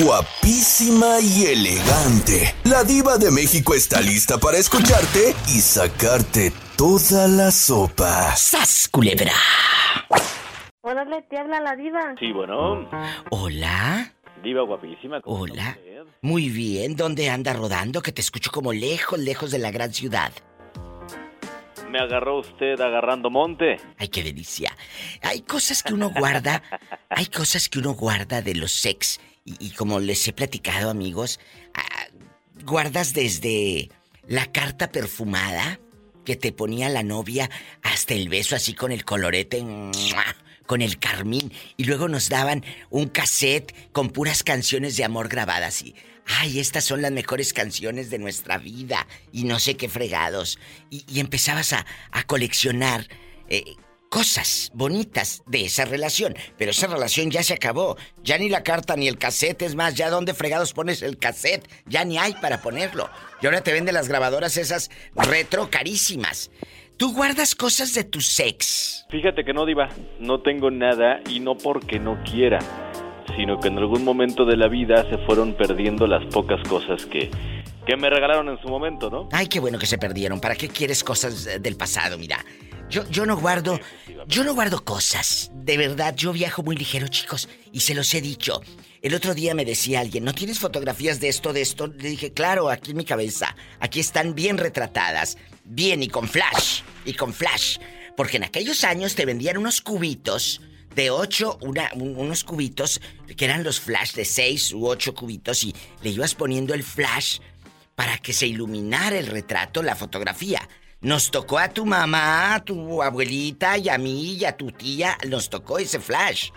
Guapísima y elegante. La diva de México está lista para escucharte y sacarte toda la sopa. ¡Sas, culebra! Órale, te habla la diva. Sí, bueno. Hola. Diva guapísima. ¿cómo Hola. Muy bien, ¿dónde anda rodando? Que te escucho como lejos, lejos de la gran ciudad. Me agarró usted agarrando monte. Ay, qué delicia. Hay cosas que uno guarda, hay cosas que uno guarda de los sex. Y, como les he platicado, amigos, ah, guardas desde la carta perfumada que te ponía la novia hasta el beso así con el colorete, con el carmín. Y luego nos daban un cassette con puras canciones de amor grabadas y... Ay, estas son las mejores canciones de nuestra vida. Y no sé qué fregados. Y, y empezabas a, a coleccionar eh, cosas bonitas de esa relación. Pero esa relación ya se acabó. Ya ni la carta ni el cassette. Es más, ya dónde fregados pones el cassette. Ya ni hay para ponerlo. Y ahora te venden las grabadoras esas retro carísimas. Tú guardas cosas de tu sex. Fíjate que no, Diva. No tengo nada y no porque no quiera, sino que en algún momento de la vida se fueron perdiendo las pocas cosas que, que me regalaron en su momento, ¿no? Ay, qué bueno que se perdieron. ¿Para qué quieres cosas del pasado? Mira, yo, yo no guardo, yo no guardo cosas. De verdad, yo viajo muy ligero, chicos, y se los he dicho. El otro día me decía alguien, ¿no tienes fotografías de esto, de esto? Le dije, claro, aquí en mi cabeza. Aquí están bien retratadas. Bien, y con flash. Y con flash. Porque en aquellos años te vendían unos cubitos de ocho, una, un- unos cubitos que eran los flash de seis u ocho cubitos y le ibas poniendo el flash para que se iluminara el retrato, la fotografía. Nos tocó a tu mamá, a tu abuelita y a mí y a tu tía, nos tocó ese flash.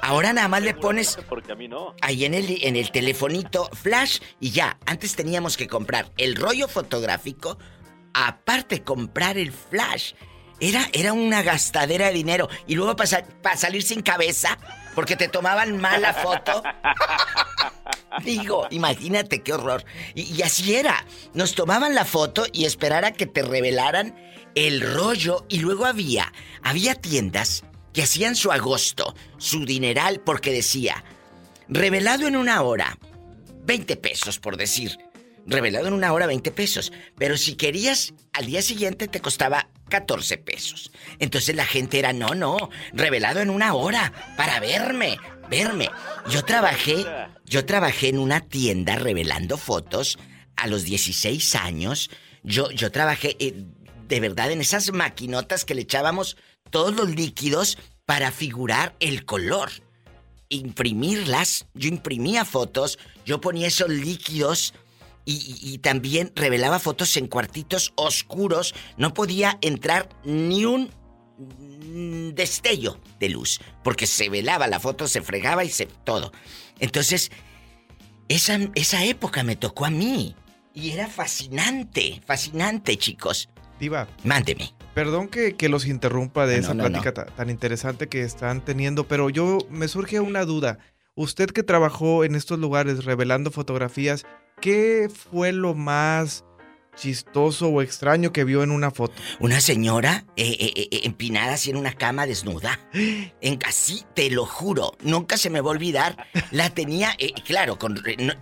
Ahora nada más le pones Porque a mí no. ahí en el, en el telefonito flash y ya. Antes teníamos que comprar el rollo fotográfico, aparte comprar el flash. Era, era una gastadera de dinero. Y luego para salir sin cabeza, porque te tomaban mala foto. Digo, imagínate qué horror. Y, y así era. Nos tomaban la foto y esperar a que te revelaran el rollo. Y luego había, había tiendas que hacían su agosto, su dineral, porque decía, revelado en una hora, 20 pesos por decir. Revelado en una hora, 20 pesos. Pero si querías, al día siguiente te costaba 14 pesos. Entonces la gente era, no, no, revelado en una hora, para verme, verme. Yo trabajé, yo trabajé en una tienda revelando fotos a los 16 años. Yo, yo trabajé eh, de verdad en esas maquinotas que le echábamos todos los líquidos para figurar el color imprimirlas. Yo imprimía fotos, yo ponía esos líquidos y, y- y también revelaba fotos en cuartitos oscuros. No podía entrar ni un destello de luz, porque se velaba la foto, se fregaba y se todo. Entonces, esa, esa época me tocó a mí. Y era fascinante, fascinante, chicos. Diva, Mándeme. perdón que, que los interrumpa de No, esa no, plática ta- tan interesante que están teniendo, pero yo me surge una duda. Usted que trabajó en estos lugares revelando fotografías, ¿qué fue lo más chistoso o extraño que vio en una foto? Una señora eh, eh, eh, empinada así en una cama desnuda. En, así, te lo juro, nunca se me va a olvidar. La tenía, claro, con, no,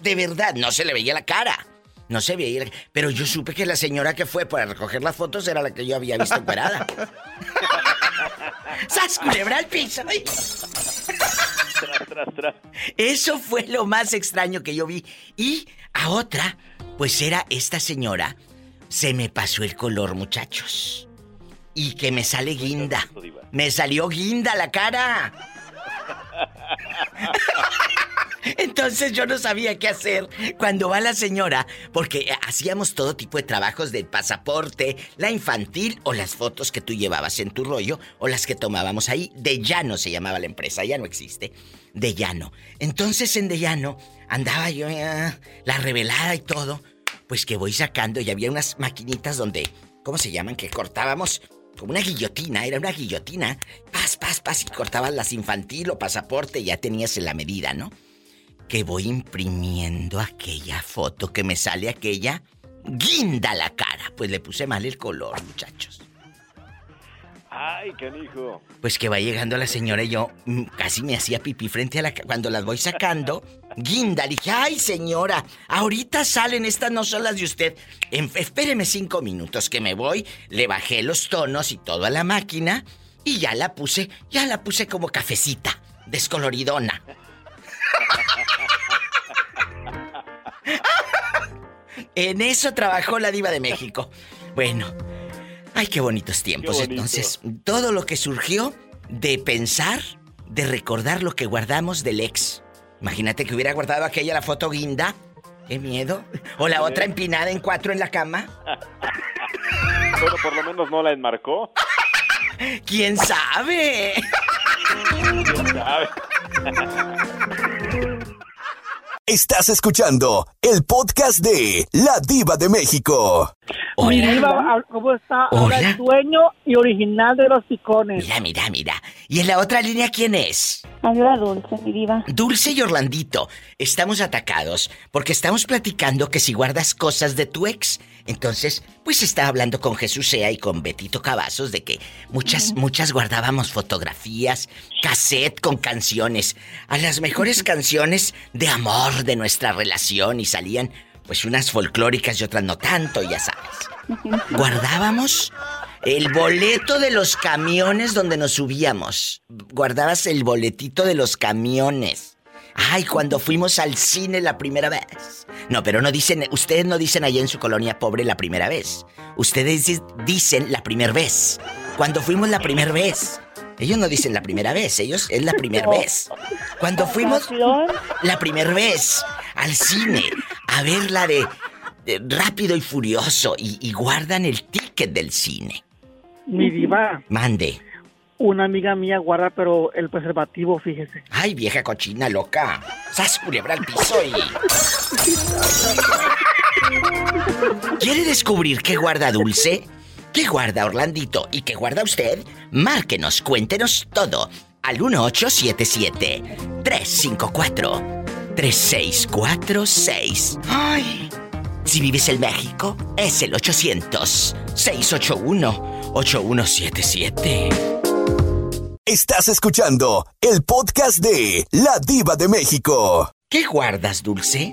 de verdad, no se le veía la cara. No se veía, la- pero yo supe que la señora que fue para recoger las fotos era la que yo había visto operada. ¡Sas, culebra al piso! ¡Ay! Tras, tras, tras. Eso fue lo más extraño que yo vi. Y a otra, pues era esta señora. Se me pasó el color, muchachos. Y que me sale guinda. Me salió guinda la cara. Entonces yo no sabía qué hacer cuando va la señora, porque hacíamos todo tipo de trabajos del pasaporte, la infantil o las fotos que tú llevabas en tu rollo o las que tomábamos ahí. De llano se llamaba la empresa, ya no existe. De llano. Entonces en De llano andaba yo, eh, la revelada y todo, pues que voy sacando y había unas maquinitas donde, ¿cómo se llaman? Que cortábamos como una guillotina, era una guillotina. Paz, paz, paz, y cortabas las infantil o pasaporte, ya tenías en la medida, ¿no? Que voy imprimiendo aquella foto, que me sale aquella guinda la cara. Pues le puse mal el color, muchachos. Ay, canijo. Pues que va llegando la señora y yo mm, casi me hacía pipí frente a la... Cuando las voy sacando, Guinda, dije, ay señora, ahorita salen, estas no son las de usted. En, espéreme cinco minutos que me voy, le bajé los tonos y todo a la máquina y ya la puse, ya la puse como cafecita, descoloridona. en eso trabajó la diva de México. Bueno, ay, qué bonitos tiempos. Entonces, todo lo que surgió de pensar, de recordar lo que guardamos del ex. Imagínate que hubiera guardado aquella la foto guinda. Qué miedo. O la otra empinada en cuatro en la cama. Bueno, por lo menos no la enmarcó. ¿Quién sabe? ¿Quién sabe? Estás escuchando el podcast de La Diva de México. Mi Hola. diva, ¿cómo está? Ahora Hola. el dueño y original de los picones. Mira, mira, mira. ¿Y en la otra línea quién es? Habla dulce, mi diva. Dulce y Orlandito, estamos atacados porque estamos platicando que si guardas cosas de tu ex, entonces, pues está hablando con Jesús Sea y con Betito Cavazos de que muchas, muchas guardábamos fotografías, cassette con canciones, a las mejores canciones de amor de nuestra relación y salían pues unas folclóricas y otras no tanto, ya sabes. Guardábamos el boleto de los camiones donde nos subíamos. Guardabas el boletito de los camiones. Ay, cuando fuimos al cine la primera vez. No, pero no dicen, ustedes no dicen allá en su colonia pobre la primera vez. Ustedes di- dicen la primera vez. Cuando fuimos la primera vez. Ellos no dicen la primera vez, ellos es la primera vez. Cuando fuimos la primera vez al cine a ver la de, de Rápido y Furioso y, y guardan el ticket del cine. Mi diva, Mande. una amiga mía guarda, pero el preservativo, fíjese. Ay, vieja cochina loca. Sas culebra al piso y. ¿Quiere descubrir qué guarda Dulce? ¿Qué guarda Orlandito? ¿Y qué guarda usted? Márquenos, cuéntenos todo. Al 1877-354-3646. ¡Ay! Si vives en México, es el 800-681-8177. Estás escuchando el podcast de La Diva de México. ¿Qué guardas, Dulce?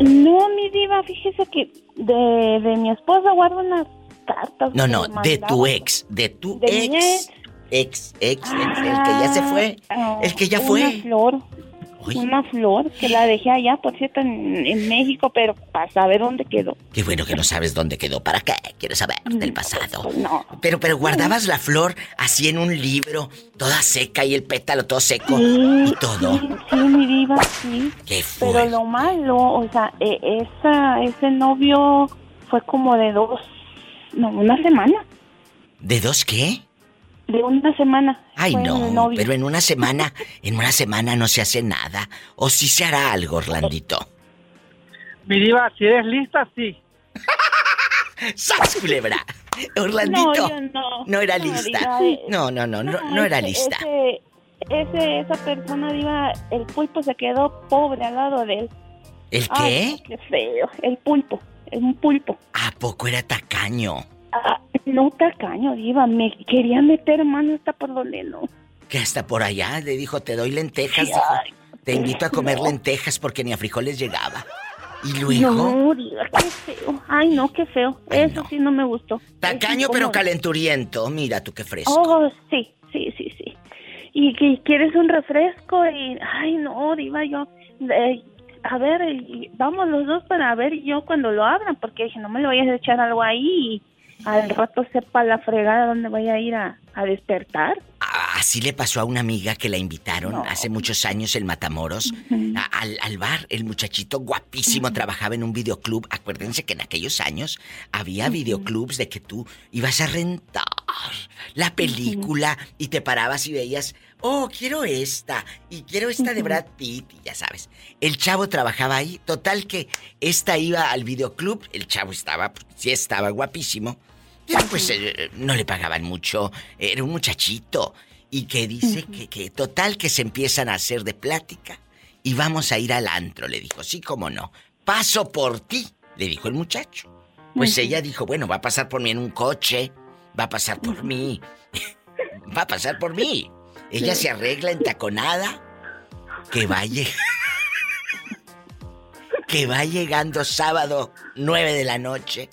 no, mi diva, fíjese que de, de mi esposa guardo unas cartas. No, no, de tu ex, de tu De ex. ex. Ex, ex, el que ya se fue. Ah, El que ya Una fue. flor, una flor que la dejé allá, por cierto, en, en México, pero para saber dónde quedó. qué bueno que no sabes dónde quedó. ¿Para qué? Quiero saber del pasado. Pues no. Pero, pero guardabas la flor así en un libro, toda seca y el pétalo todo seco Sí, y todo. Sí, sí, mi diva, sí. ¿Qué Pero fue? lo malo, o sea, e- esa, ese novio fue como de dos, no, una semana. ¿De dos qué? De una semana. Ay, fue no, pero en una semana, en una semana no se hace nada. O sí se hará algo, Orlandito. Mi diva, si eres lista, sí. ¡Sas, culebra! Orlandito. No, yo no. No era No, lista. diva, eh, No, no, no, no, no era lista. Ese, ese- esa persona, diva, el pulpo se quedó pobre al lado de él. ¿El Ay, qué? qué feo. El pulpo, es un pulpo. ¿A poco era tacaño? Ah, no tacaño, diva, me quería meter mano hasta por donde no. Que hasta por allá le dijo, te doy lentejas, dijo. Te invito a comer no. lentejas porque ni a frijoles llegaba. Y luego, No, diva, qué feo. Ay, no, qué feo. Ay, Eso no. sí no me gustó. tacaño pero calenturiento. Mira tú qué fresco. Oh, sí, sí, sí, sí. Y que quieres un refresco y, ay, no, diva, yo, eh, a ver, vamos los dos para ver yo cuando lo abran, porque dije, no me le vayas a echar algo ahí y al rato sepa la fregada dónde voy a ir a, a despertar. Ah, Así le pasó a una amiga que la invitaron No. hace muchos años en Matamoros a- al, al bar. El muchachito guapísimo trabajaba en un videoclub. Acuérdense que en aquellos años había videoclubs de que tú ibas a rentar la película y te parabas y veías, oh, quiero esta y quiero esta de Brad Pitt y ya sabes. El chavo trabajaba ahí. Total que esta iba al videoclub. El chavo estaba, pues, sí estaba guapísimo. Pues eh, no le pagaban mucho, era un muchachito. Y que dice que, que total que se empiezan a hacer de plática y vamos a ir al antro, le dijo, sí, cómo no. Paso por ti, le dijo el muchacho. Pues ella dijo, bueno, va a pasar por mí en un coche, va a pasar por mí, va a pasar por mí. Ella se arregla entaconada, que vaya. que va llegando sábado 9 de la noche.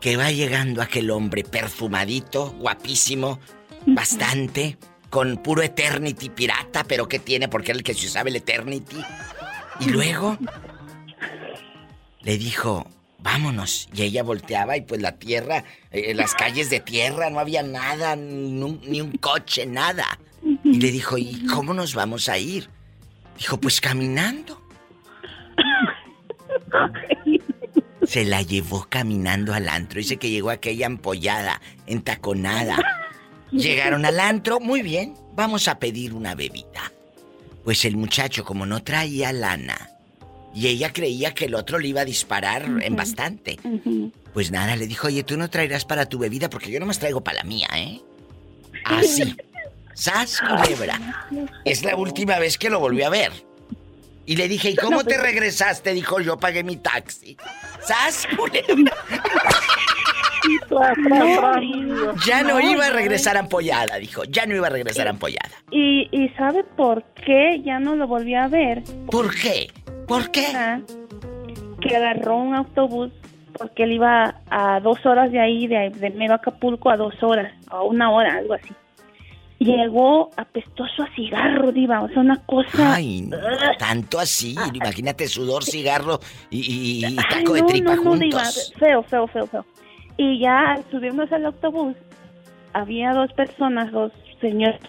Que va llegando aquel hombre perfumadito, guapísimo, bastante, con puro Eternity pirata, pero ¿qué tiene? Porque era el que se usaba el Eternity. Y luego le dijo, vámonos. Y ella volteaba y pues la tierra, eh, las calles de tierra, no había nada, ni un, ni un coche, nada. Y le dijo, ¿y cómo nos vamos a ir? Dijo, pues caminando. Se la llevó caminando al antro. Dice que llegó aquella ampollada, entaconada. Llegaron al antro, muy bien, vamos a pedir una bebida. Pues el muchacho, como no traía lana, y ella creía que el otro le iba a disparar en bastante. Pues nada, le dijo, oye, tú no traerás para tu bebida porque yo nomás traigo para la mía, ¿eh? Así. ¡Sas, culebra! Es la última vez que lo volví a ver. Y le dije, ¿y cómo te regresaste? Dijo, yo pagué mi taxi. ¡Sas, culebra! ya no, iba a regresar ampollada, dijo. Ya no iba a regresar ampollada. ¿Y, ¿Y sabe por qué ya no lo volví a ver? ¿Por qué? ¿Por qué? Ah, que agarró un autobús porque él iba a dos horas de ahí, de, de mero Acapulco, a dos horas, a una hora, algo así. Llegó apestoso a cigarro, diva, o sea, una cosa... Ay, no, tanto así. Ah, Imagínate sudor, cigarro y, y- y Ay, de tripa no, no, diva, juntos. feo, feo, feo, feo. Y ya al subirnos al autobús, había dos personas, dos señores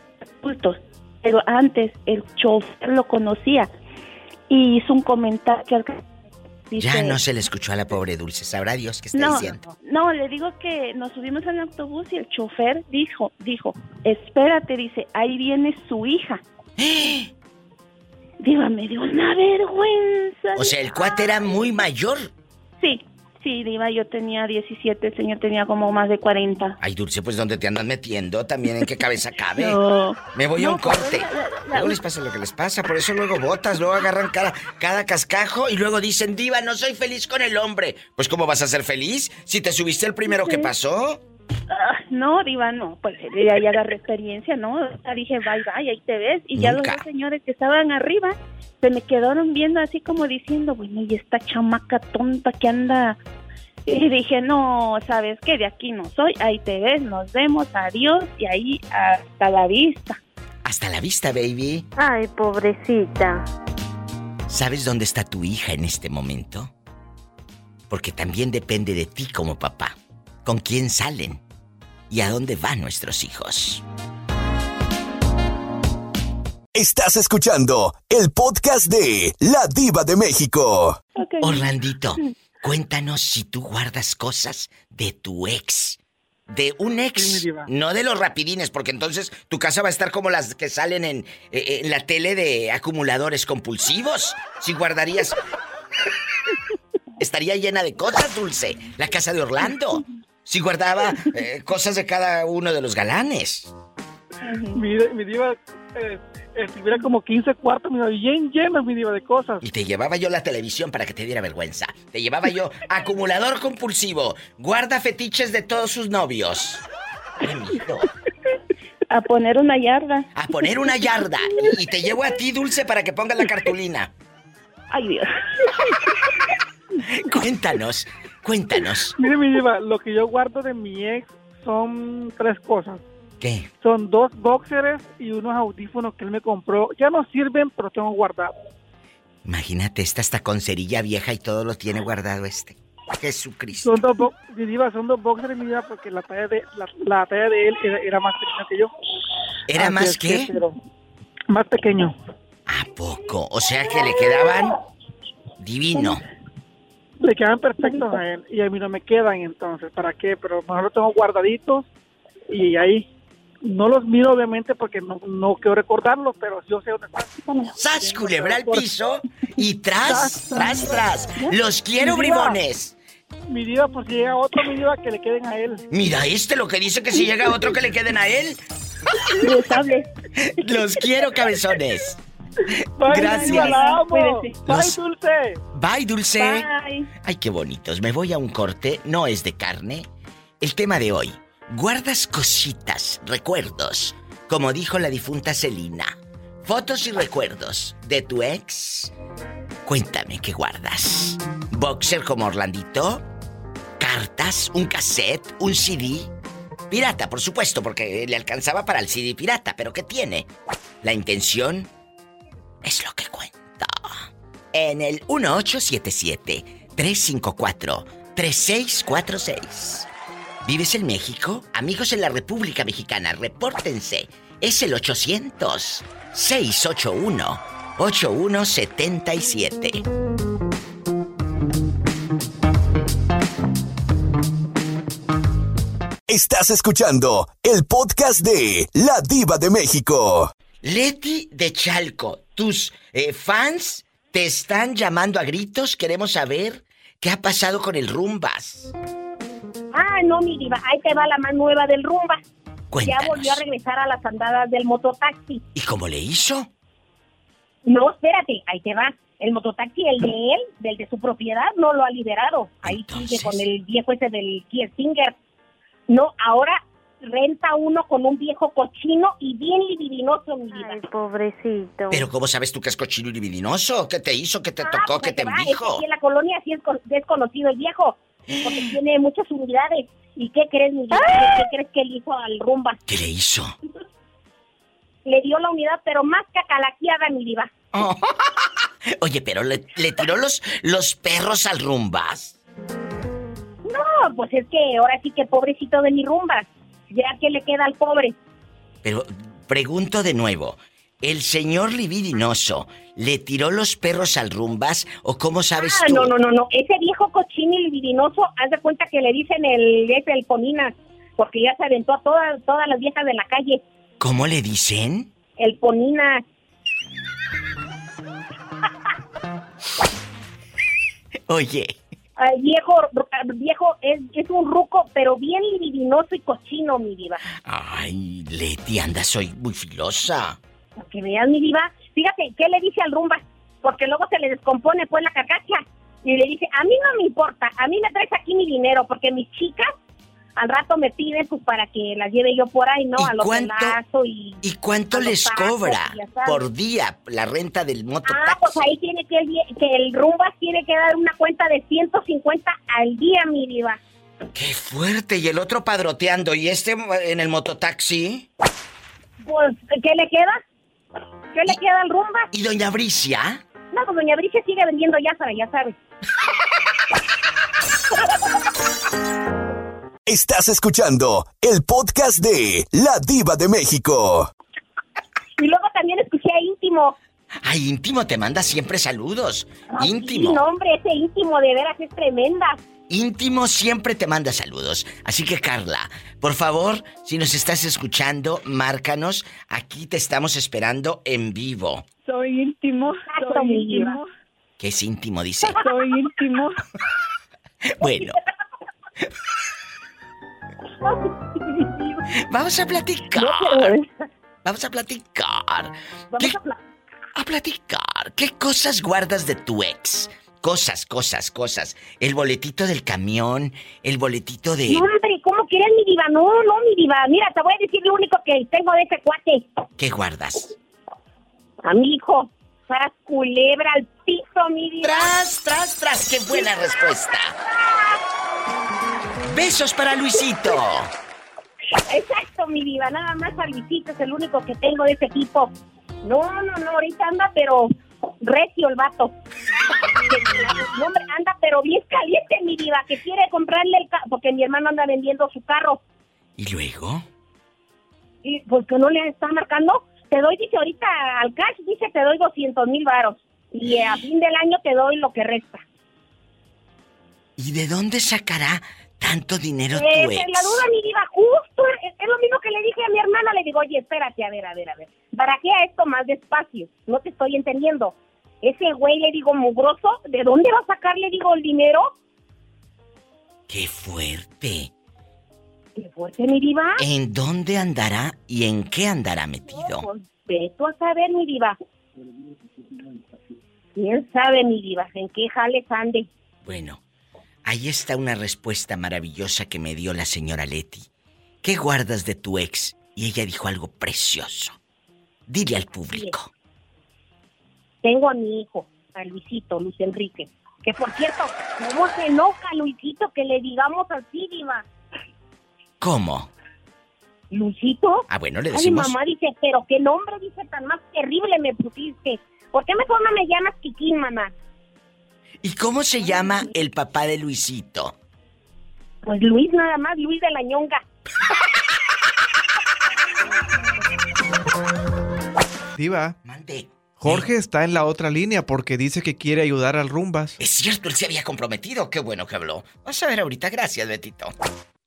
adultos, pero antes el chofer lo conocía y hizo un comentario al dice, Ya no se le escuchó a la pobre Dulce. Sabrá Dios qué está no, diciendo. no, le digo que nos subimos al autobús y el chofer dijo, dijo, espérate, dice, ahí viene su hija. Diva, me dio una vergüenza. O sea, el cuate era muy mayor. Sí, sí, Diva, yo tenía 17, el señor tenía como más de 40. Ay, Dulce, pues ¿dónde te andas metiendo? También en qué cabeza cabe. No. Me voy a un pero corte. la- la- la- Luego les pasa lo que les pasa, por eso luego botas, luego agarran cada, cada cascajo y luego dicen, diva, no soy feliz con el hombre. Pues ¿cómo vas a ser feliz si te subiste el primero que pasó? Ah, no, Diva, no, pues ya, ya agarré experiencia, ¿no? O sea, dije, bye, bye, ahí te ves. Y ya los dos señores que estaban arriba se me quedaron viendo así como diciendo, bueno, y esta chamaca tonta que anda. Y dije, no, ¿sabes qué? De aquí no soy, ahí te ves, nos vemos, adiós, y ahí hasta la vista. Hasta la vista, baby. Ay, pobrecita. ¿Sabes dónde está tu hija en este momento? Porque también depende de ti como papá. ¿Con quién salen? ¿Y a dónde van nuestros hijos? Estás escuchando el podcast de La Diva de México. Ok. Orlandito, cuéntanos si tú guardas cosas de tu ex. De un ex, no de los rapidines, porque entonces tu casa va a estar como las que salen en, eh, en la tele de acumuladores compulsivos. Si guardarías... Estaría llena de cosas, Dulce. La casa de Orlando. Si guardaba eh, cosas de cada uno de los galanes. Mi, mi diva eh, estuviera como 15 cuartos, mi diva, bien llenos, mi diva, de cosas. Y te llevaba yo la televisión para que te diera vergüenza. Te llevaba yo acumulador compulsivo. Guarda fetiches de todos sus novios. ¡Qué miedo! A poner una yarda. A poner una yarda. Y te llevo a ti, Dulce, para que pongas la cartulina. Ay, Dios. Cuéntanos, cuéntanos. Mire, mi diva, lo que yo guardo de mi ex son tres cosas. ¿Qué? Son dos boxers y unos audífonos que él me compró. Ya no sirven, pero tengo guardados. Imagínate, esta está con cerilla vieja y todo lo tiene guardado este. Jesucristo. Son dos, mi diva, son dos boxers, mi diva, porque la talla de, la, la talla de él era, era más pequeña que yo. ¿Era Así más es que? pero más pequeño. ¿A poco? O sea que le quedaban divino. Le quedan perfectos a él y a mí no me quedan, entonces, ¿para qué? Pero mejor los tengo guardaditos y ahí no los miro obviamente porque no, no quiero recordarlos, pero yo sé dónde están. ¡Sas, culebra al piso! Y tras, tras, tras. Los quiero, bribones. Mi diva, por si llega otro, mi diva, que le queden a él. Mira este lo que dice que si llega otro que le queden a él. Los quiero, cabezones. Bye, Gracias. mi diva, la amo. Cuídese. Bye, Los- Dulce. Bye, Dulce. Bye. Ay, qué bonitos. Me voy a un corte. No es de carne. El tema de hoy. Guardas cositas, recuerdos. Como dijo la difunta Celina. Fotos y recuerdos de tu ex. Cuéntame, ¿qué guardas? ¿Boxer como Orlandito? ¿Cartas? ¿Un cassette? ¿Un CD? Pirata, por supuesto, porque le alcanzaba para el CD pirata, pero ¿qué tiene? La intención es lo que cuenta. En el 1877-354-3646. ¿Vives en México? Amigos en la República Mexicana, repórtense. Es el 800-681-8177. Estás escuchando el podcast de La Diva de México. Leti de Chalco, tus eh, fans te están llamando a gritos. Queremos saber qué ha pasado con el Rumbas. Ah, no, mi diva, ahí te va la más nueva del rumba. Cuéntanos. Ya volvió a regresar a las andadas del mototaxi. ¿Y cómo le hizo? No, espérate, ahí te va. El mototaxi, el de él, del de su propiedad, no lo ha liberado. Ahí Entonces. sigue con el viejo ese del Kia Stinger. No, ahora renta uno con un viejo cochino y bien libidinoso, mi. Ay, pobrecito. Pero ¿cómo sabes tú que es cochino y libidinoso? ¿Qué te hizo? ¿Qué te Ah, tocó? pues ¿Qué te dijo? aquí en la colonia sí es con- desconocido el viejo, porque tiene muchas unidades. ¿Y qué crees, mi diva? ¿Qué, qué crees que él hizo al rumba? ¿Qué le hizo? Le dio la unidad, pero más cacalaqueada, mi diva. Oh. Oye, pero le, le tiró los, los perros al Rumbas. No, pues es que ahora sí que pobrecito de mi rumba. Ya que le queda al pobre. Pero pregunto de nuevo. ¿El señor libidinoso le tiró los perros al Rumbas o cómo sabes Ah, tú? no, no, no, no. Ese viejo cochino y libidinoso, haz de cuenta que le dicen el, es el Poninas, porque ya se aventó a todas, todas las viejas de la calle. ¿Cómo le dicen? El Poninas. Oye, El viejo, viejo es, es un ruco, pero bien libidinoso y cochino, mi diva. ay, Leti, anda, soy muy filosa. Para que veas, mi diva. Fíjate, ¿qué le dice al rumba? Porque luego se le descompone pues la carcacha. Y le dice, a mí no me importa, a mí me traes aquí mi dinero, porque mis chicas al rato me piden pues para que las lleve yo por ahí, ¿no? ¿Y A los cuánto- y... ¿Y cuánto les cobra sabes. por día la renta del mototaxi? Ah, pues ahí tiene que, el que el rumba tiene que dar una cuenta de 150 al día, mi diva. ¡Qué fuerte! Y el otro padroteando. ¿Y este en el mototaxi? Pues, ¿qué le queda? ¿Qué le queda al rumba? ¿Y doña Bricia? No, pues doña Bricia sigue vendiendo ya ya sabes. Estás escuchando el podcast de La Diva de México. Y luego también escuché a Íntimo. Ay, íntimo te manda siempre saludos. Ay, íntimo. Sí, no, hombre, ese Íntimo de veras es tremenda. Íntimo siempre te manda saludos. Así que Carla, por favor, si nos estás escuchando, márcanos. Aquí te estamos esperando en vivo. Soy íntimo, Exacto, soy íntimo, ¿Qué es íntimo? Dice. soy íntimo. Bueno, vamos a platicar. Vamos a platicar. ¿Qué- Vamos a pla- a platicar. ¿Qué cosas guardas de tu ex? Cosas, cosas, cosas. El boletito del camión, el boletito de... No, hombre, ¿cómo quieres mi diva? No, no, mi diva. Mira, te voy a decir lo único que tengo de ese cuate. ¿Qué guardas? A mi hijo. Tras culebra al piso, mi diva. Tras, tras, tras. ¡Qué buena respuesta! Besos para Luisito. Exacto, mi diva. Nada más a Luisito es el único que tengo de ese tipo. No, no, no, ahorita anda, pero recio el vato. No, hombre, anda, pero bien caliente, mi diva, que quiere comprarle el carro, porque mi hermano anda vendiendo su carro. ¿Y luego? Y pues que no le está marcando. Te doy, dice ahorita al cash, dice te doy 200 mil varos. Y a fin del año te doy lo que resta. ¿Y de dónde sacará tanto dinero Esa tu es ex? la duda, mi diva, justo. Es, es lo mismo que le dije a mi hermana. Le digo, oye, espérate, a ver, a ver, a ver. Barajea esto más despacio. No te estoy entendiendo. Ese güey, le digo, mugroso, ¿de dónde va a sacar, le digo, el dinero? ¡Qué fuerte! Qué fuerte, mi diva. ¿En dónde andará y en qué andará metido? Pues, ve tú a saber, mi diva. ¿Quién sabe, mi diva, en qué jales ande? Bueno, ahí está una respuesta maravillosa que me dio la señora Leti. ¿Qué guardas de tu ex? Y ella dijo algo precioso. Dile al público. Tengo a mi hijo. a Luisito, Luis Enrique. Que por cierto, ¿cómo se enoja Luisito que le digamos así, Diva? ¿Cómo? Luisito. Ah, bueno, le Ay, mi decimos. mamá dice, pero qué nombre dice tan más terrible me pusiste. ¿Por qué mejor no me llamas Kikín, mamá? ¿Y cómo se llama el papá de Luisito? Pues Luis nada más, Luis de la ñonga. Diva, Mande. Jorge está en la otra línea porque dice que quiere ayudar al Rumbas. Es cierto, él se había comprometido. Qué bueno que habló. Vas a ver ahorita. Gracias, Betito.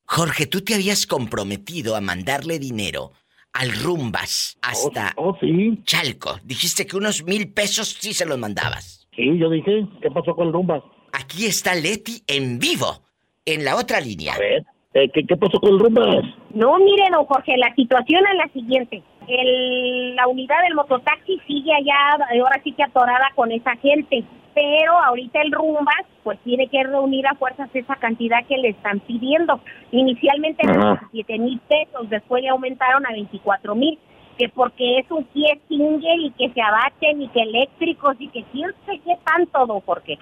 Jorge, tú te habías comprometido a mandarle dinero al Rumbas hasta Oh, sí, Chalco. Dijiste que unos mil pesos sí se los mandabas. sí, yo dije, ¿qué pasó con el Rumbas? Aquí está Leti en vivo, en la otra línea. A ver, eh, ¿qué, ¿qué pasó con el Rumbas? No, mire, don Jorge, la situación es la siguiente. El, la unidad del mototaxi sigue allá, ahora sí que atorada con esa gente. Pero ahorita el Rumbas, pues tiene que reunir a fuerzas esa cantidad que le están pidiendo. Inicialmente eran Ajá. 17 mil pesos, después le aumentaron a 24 mil. Que porque es un pie single y que se abaten y que eléctricos y que quién sé qué tanto, don Jorge.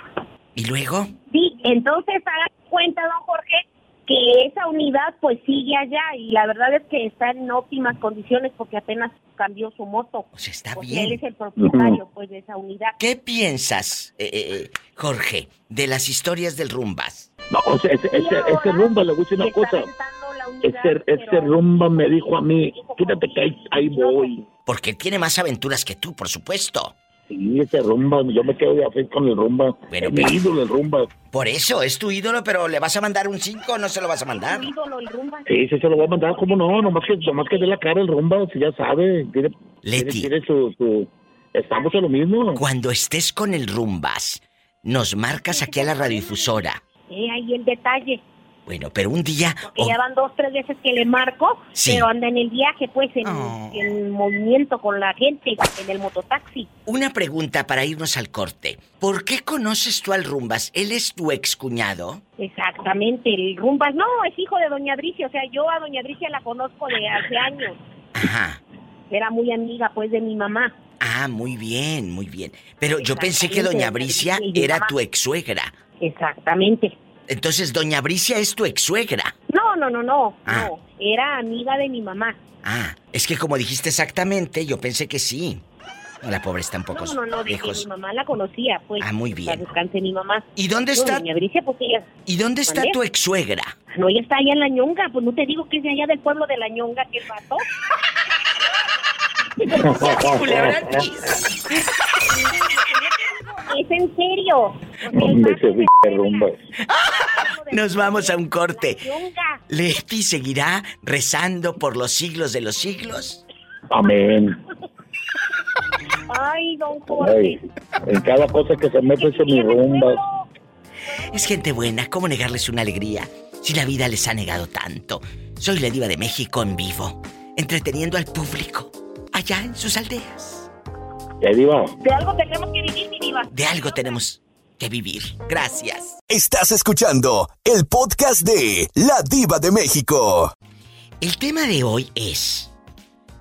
¿Y luego? Sí, entonces haga cuenta, don Jorge, que esa unidad pues sigue allá y la verdad es que está en óptimas condiciones porque apenas cambió su moto. O sea, está Porque él bien. es el propietario pues de esa unidad. ¿Qué piensas, eh, eh, Jorge, de las historias del Rumbas? No, o sea, ese, ese, ese Rumba, le voy a decir una cosa. unidad, Ese, ese Rumba me dijo a mí, quítate que ahí, ahí voy. Porque él tiene más aventuras que tú, por supuesto. Sí, ese Rumba, yo me quedo de hacer con el Rumba. Bueno, es mi pero- ídolo el Rumba. Por eso, es tu ídolo, pero ¿le vas a mandar un 5 o no se lo vas a mandar? Su ídolo, el Rumba. Sí, sí, se lo voy a mandar, ¿cómo no? Nomás que, nomás que dé la cara el Rumba, si ya sabe. Tiene, Leti. tiene, tiene su, su... Estamos en lo mismo. Cuando estés con el Rumbas, nos marcas aquí a la radiodifusora. Eh, ahí el detalle. Bueno, pero un día... Porque ya van dos, tres veces que le marco, Sí. pero anda en el viaje, pues, en, Oh. en movimiento con la gente, en el mototaxi. Una pregunta para irnos al corte. ¿Por qué conoces tú al Rumbas? ¿Él es tu excuñado? Exactamente, el Rumbas, no, es hijo de Doña Bricia, o sea, yo a Doña Bricia la conozco de hace años, Ajá. era muy amiga, pues, de mi mamá. Ah, muy bien, muy bien. Pero yo pensé que Doña Bricia era tu ex-suegra. Exactamente. Entonces, Doña Bricia es tu ex-suegra. No, no, no, no, Ah. no, era amiga de mi mamá. Ah, es que como dijiste exactamente, yo pensé que sí. La pobre está un poco No, no, no, lejos. mi mamá la conocía, pues. Ah, muy bien. descanse mi mamá. ¿Y dónde está? Doña Bricia, pues ella, ¿Y dónde está tu ex-suegra? no, ella está allá en La Ñonga, pues no te digo que es de allá del pueblo de La Ñonga, que vato. Es en serio. Hombre, Rumba. Nos vamos a un corte. ¿Leti seguirá rezando por los siglos de los siglos? Amén. Ay, don Jorge. Ay, en cada cosa que se mete ese mi Rumba. Es gente buena, ¿cómo negarles una alegría si la vida les ha negado tanto? Soy la diva de México en vivo, entreteniendo al público allá en sus aldeas. Ya diva. De algo tenemos que vivir, De algo tenemos que vivir. Gracias. Estás escuchando el podcast de La Diva de México. El tema de hoy es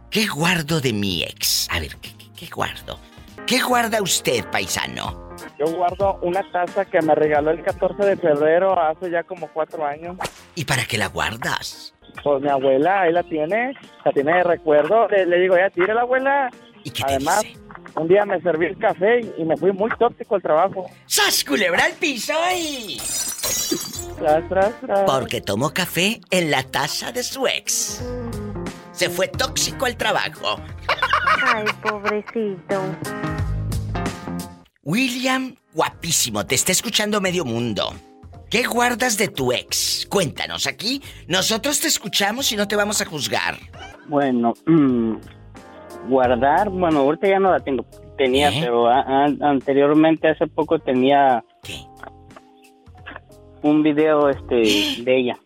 ¿Qué guardo de mi ex? A ver, ¿qué, qué- qué guardo? ¿Qué guarda usted, paisano? Yo guardo una taza que me regaló el 14 de febrero hace ya como cuatro años. ¿Y para qué la guardas? Pues mi abuela ahí la tiene, la tiene de recuerdo. Le, le digo, ya tire la abuela. ¿Y qué te Además, dice? Un día me serví el café y, me fui muy tóxico al trabajo. ¡Sas, culebra al piso y... Tras, tras, tras. Porque tomó café en la taza de su ex. Se fue tóxico al trabajo. Ay, pobrecito. William, guapísimo, te está escuchando medio mundo. ¿Qué guardas de tu ex? Cuéntanos aquí. Nosotros te escuchamos y no te vamos a juzgar. Bueno, mm, guardar, bueno, ahorita ya no la tengo. Tenía, ¿Eh? pero a- a- anteriormente, hace poco tenía ¿Qué? un video este de ella.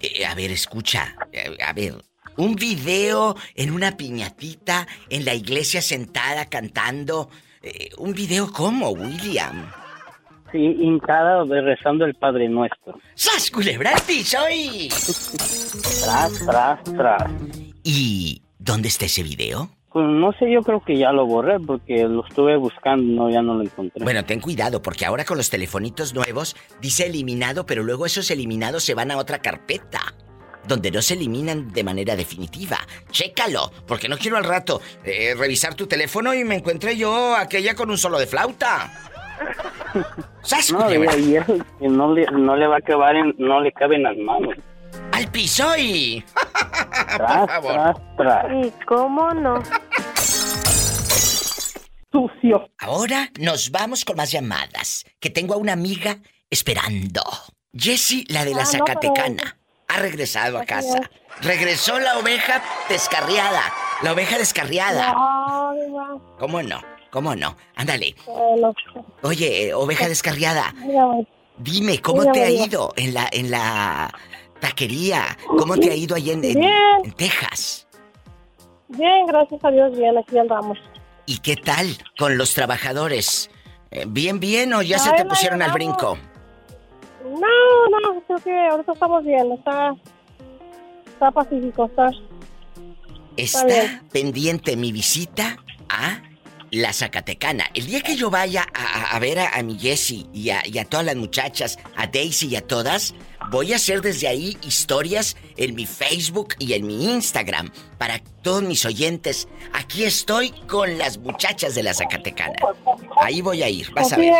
Eh, a ver, escucha. Eh, A ver, un video en una piñatita en la iglesia sentada cantando. Eh, ¿Un video cómo, William? Sí, hincada rezando el Padre Nuestro. ¡Sas, culebra al piso y... Tras, tras, tras. ¿Y dónde está ese video? Pues no sé, yo creo que ya lo borré porque lo estuve buscando, no, ya no lo encontré. Bueno, ten cuidado porque ahora con los telefonitos nuevos dice eliminado, pero luego esos eliminados se van a otra carpeta. Donde no se eliminan de manera definitiva. Chécalo, porque no quiero al rato eh, revisar tu teléfono y me encuentre yo aquella con un solo de flauta. ¡Sas, no, y, eso le, no le va a en- no le caben las manos. ¡Al piso y! Tras, favor. tras, tras. ¿Y cómo no? Sucio. Ahora nos vamos con más llamadas, que tengo a una amiga esperando. Jessie, la de la Ah, no, Zacatecana, ha regresado a casa. Regresó la oveja descarriada. La oveja descarriada. No, diva. ¿Cómo no? ¿Cómo no? Ándale. Oye, eh, oveja descarriada, dime, ¿cómo te ha ido en la, en la taquería? ¿Cómo te ha ido ahí en, en- Bien. en Texas? Bien, gracias a Dios, bien, aquí andamos. ¿Y qué tal con los trabajadores? Eh, ¿Bien, bien o ya se te no, pusieron al brinco? No, no, creo que ahorita estamos bien, está, está pacífico, está. Está pendiente mi visita a la Zacatecana. El día que yo vaya a, a- a ver a, a mi Jessie y a todas las muchachas, a Daisy y a todas, voy a hacer desde ahí historias en mi Facebook y en mi Instagram para todos mis oyentes. Aquí estoy con las muchachas de la Zacatecana. Ahí voy a ir, vas a ver.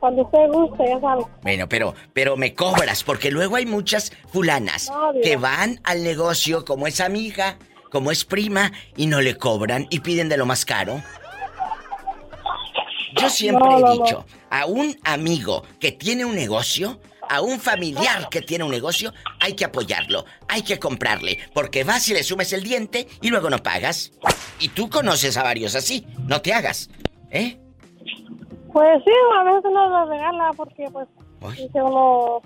cuando, usted guste, ya sabe. Bueno, pero, pero me cobras, porque luego hay muchas fulanas que van al negocio como es amiga, como es prima, y no le cobran y piden de lo más caro. Yo siempre No, he no. dicho, a un amigo que tiene un negocio, a un familiar que tiene un negocio, hay que apoyarlo, hay que comprarle, porque vas y le sumes el diente y luego no pagas. Y tú conoces a varios así, no te hagas, ¿eh? Pues sí, a veces uno lo regala porque, pues, dice uno.